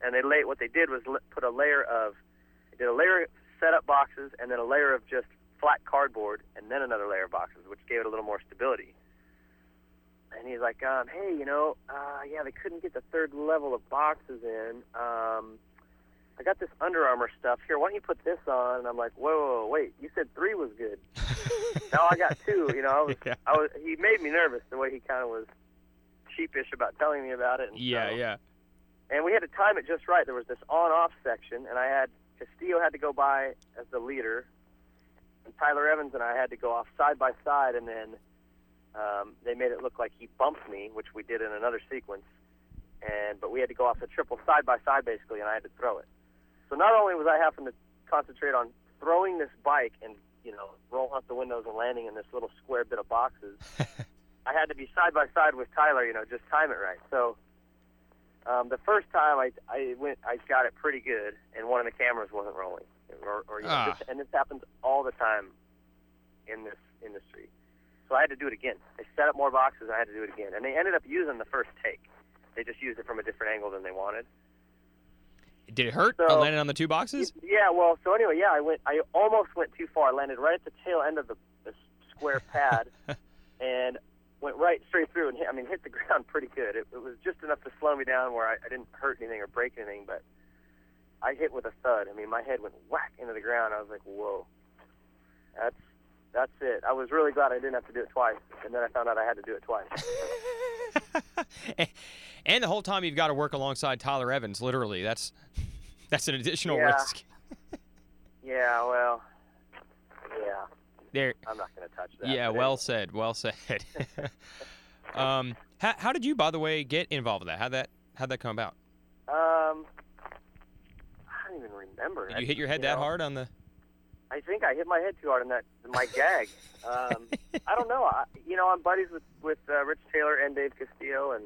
And they lay what they did was put a layer of did a layer of setup boxes, and then a layer of just flat cardboard, and then another layer of boxes, which gave it a little more stability. And he's like, um, hey, you know, uh, yeah, they couldn't get the third level of boxes in. Um, I got this Under Armour stuff here. Why don't you put this on? And I'm like, whoa, whoa, whoa wait, you said three was good. now I got two. You know, I was, Yeah. I was. He made me nervous the way he kind of was sheepish about telling me about it. And Yeah, so- yeah. And we had to time it just right. There was this on-off section, and I had Castillo had to go by as the leader, and Tyler Evans and I had to go off side by side, and then um, they made it look like he bumped me, which we did in another sequence. And but we had to go off the triple side by side basically, and I had to throw it. So not only was I having to concentrate on throwing this bike and you know rolling out the windows and landing in this little square bit of boxes, I had to be side by side with Tyler, you know, just time it right. So um, the first time I I went I got it pretty good, and one of the cameras wasn't rolling, or, or you know, Ah. this, and this happens all the time in this industry. So I had to do it again. They set up more boxes, and I had to do it again, and they ended up using the first take. They just used it from a different angle than they wanted. Did it hurt? So- uh, landing on the two boxes? Yeah, well, so anyway, yeah, I went. I almost went too far. I landed right at the tail end of the, the square pad, and went right straight through and hit, I mean hit the ground pretty good. It, it was just enough to slow me down where I, I didn't hurt anything or break anything, but I hit with a thud. I mean, my head went whack into the ground. I was like, whoa, that's that's it. I was really glad I didn't have to do it twice, and then I found out I had to do it twice. and the whole time you've got to work alongside Tyler Evans, literally. That's that's an additional Yeah. risk. yeah, well, yeah, There. I'm not going to touch that. Yeah, but well said. Well said. um, how, how did you, by the way, get involved with that? How that how that come about? Um, I don't even remember. Did you hit your head you that know, hard on the? I think I hit my head too hard on that my gag. Um, I don't know. I, you know, I'm buddies with with uh, Rich Taylor and Dave Castillo, and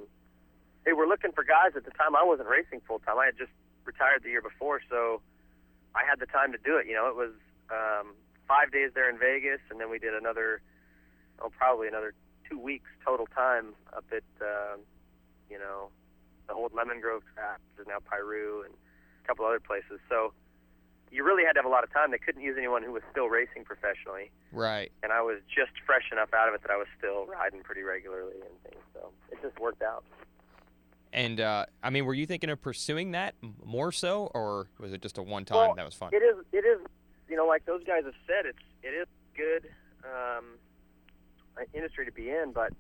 they were looking for guys at the time. I wasn't racing full time. I had just retired the year before, so I had the time to do it. You know, it was um, five days there in Vegas, and then we did another, oh, probably another two weeks total time up at, um, you know, the old Lemon Grove track, which is now Piru, and a couple other places. So you really had to have a lot of time. They couldn't use anyone who was still racing professionally, Right. and I was just fresh enough out of it that I was still riding pretty regularly and things. So it just worked out. And uh, I mean, were you thinking of pursuing that more so, or was it just a one time Well, that was fun? It is. It is. You know, like those guys have said, it's it is good um, industry to be in, but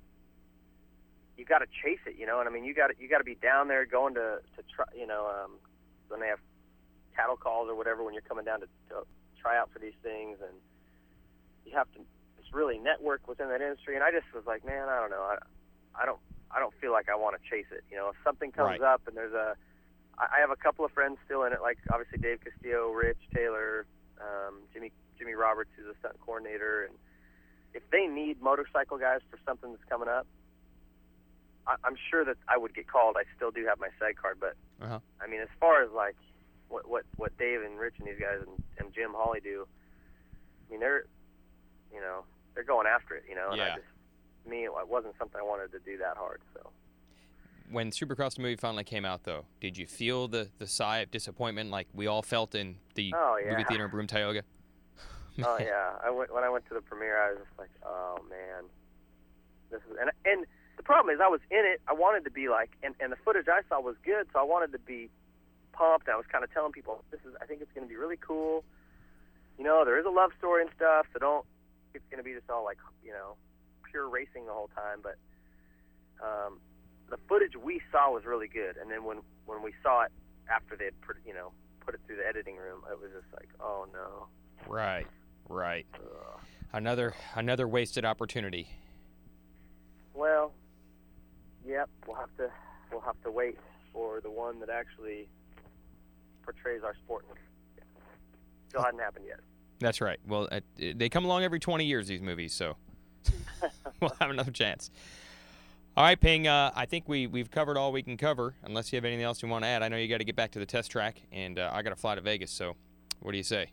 you got to chase it. You know, and I mean, you got you got to be down there going to to try. You know, um, when they have cattle calls or whatever, when you're coming down to, to try out for these things, and you have to just really network within that industry. And I just was like, man, I don't know. I, I don't. I don't feel like I want to chase it. You know, if something comes Right. up and there's a I I have a couple of friends still in it, like obviously Dave Castillo, Rich Taylor, um, Jimmy Jimmy Roberts, who's a stunt coordinator, and if they need motorcycle guys for something that's coming up, I, I'm sure that I would get called. I still do have my side card, but Uh-huh. I mean, as far as like what what what Dave and Rich and these guys and, and Jim Holley do, I mean they're you know they're going after it, you know, and Yeah. I just me it wasn't something I wanted to do that hard, so. When Supercross the movie finally came out, though, did you feel the the sigh of disappointment like we all felt in the Oh, movie theater in Broome, Tioga? Oh yeah, I went when I went to the premiere. I was just like, oh man, this is and and the problem is I was in it. I wanted to be like, and and the footage I saw was good, so I wanted to be pumped. I was kind of telling people, this is I think it's going to be really cool. You know, there is a love story and stuff, so don't. It's going to be just all like you know, pure racing the whole time. But um, the footage we saw was really good, and then when when we saw it after they had put you know put it through the editing room, it was just like, oh no. Right. Right. Ugh. Another another wasted opportunity. Well, yep. We'll have to we'll have to wait for the one that actually portrays our sport. Still hadn't happened yet. That's right. Well, uh, they come along every 20 years, these movies, so we'll have another chance. All right, Ping. Uh, I think we we've covered all we can cover. Unless you have anything else you want to add, I know you got to get back to the test track, and uh, I got to fly to Vegas. So, what do you say?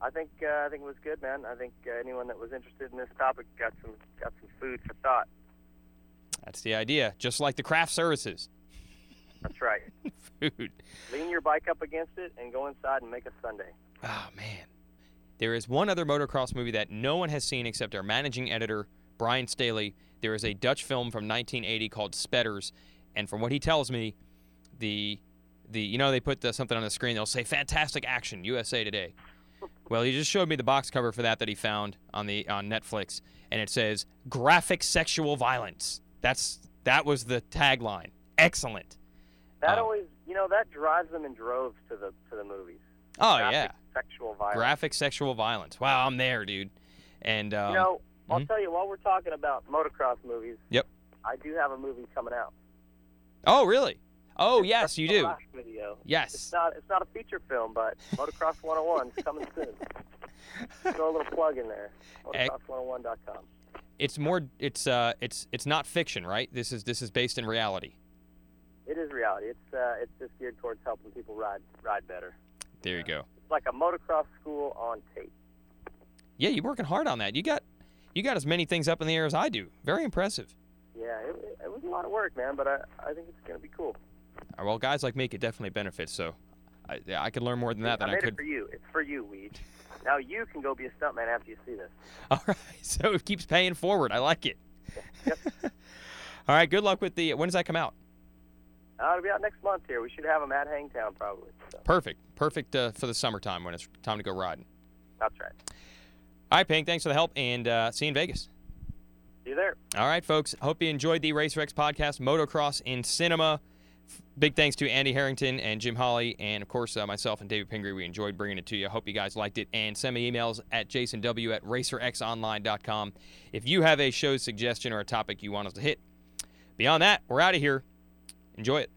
I think uh, I think it was good, man. I think uh, anyone that was interested in this topic got some got some food for thought. That's the idea. Just like the craft services. That's right. Food. Lean your bike up against it and go inside and make a sundae. Oh man. There is one other motocross movie that no one has seen except our managing editor, Brian Staley. There is a Dutch film from 1980 called Spetters, and from what he tells me, the the you know they put the, something on the screen they'll say fantastic action USA Today. Well, he just showed me the box cover for that that he found on the on Netflix, and it says graphic sexual violence. That's that was the tagline. Excellent. That Uh, always, you know, that drives them in droves to the to the movies. Oh Graphic yeah, Sexual violence. graphic sexual violence. Wow, I'm there, dude. And um, you know, I'll mhm. tell you while we're talking about motocross movies. Yep. I do have a movie coming out. oh really? Oh yes, you do. Video. It's Yes. not. It's not a feature film, but Motocross 101 is coming soon. Throw a little plug in there. Motocross101.com. It's more. It's uh. It's it's not fiction, right? This is this is based in reality. It is reality. It's uh, it's just geared towards helping people ride ride better. There you go. It's like a motocross school on tape. Yeah, you're working hard on that. You got you got as many things up in the air as I do. Very impressive. Yeah, it, it- was a lot of work, man, but I I think it's gonna be cool. Uh, Well, guys like me, it definitely benefits. So, I, yeah, I could learn more than that than I I made could. it for you. It's for you, Weed. Now you can go be a stuntman after you see this. All right. So it keeps paying forward. I like it. Yep. All right. Good luck with the. When does that come out? Uh, it'll be out next month here. We should have them at Hangtown probably. So Perfect. Perfect uh, for the summertime when it's time to go riding. that's right. All right, Ping. Thanks for the help, and uh, see you in Vegas. See you there. All right, folks. Hope you enjoyed the Racer X podcast, Motocross in Cinema. Big thanks to Andy Harrington and Jim Holley, and of course, uh, myself and David Pingree. We enjoyed bringing it to you. Hope you guys liked it. And send me emails at jasonw at racerxonline.com if you have a show suggestion or a topic you want us to hit. Beyond that, we're out of here. Enjoy it.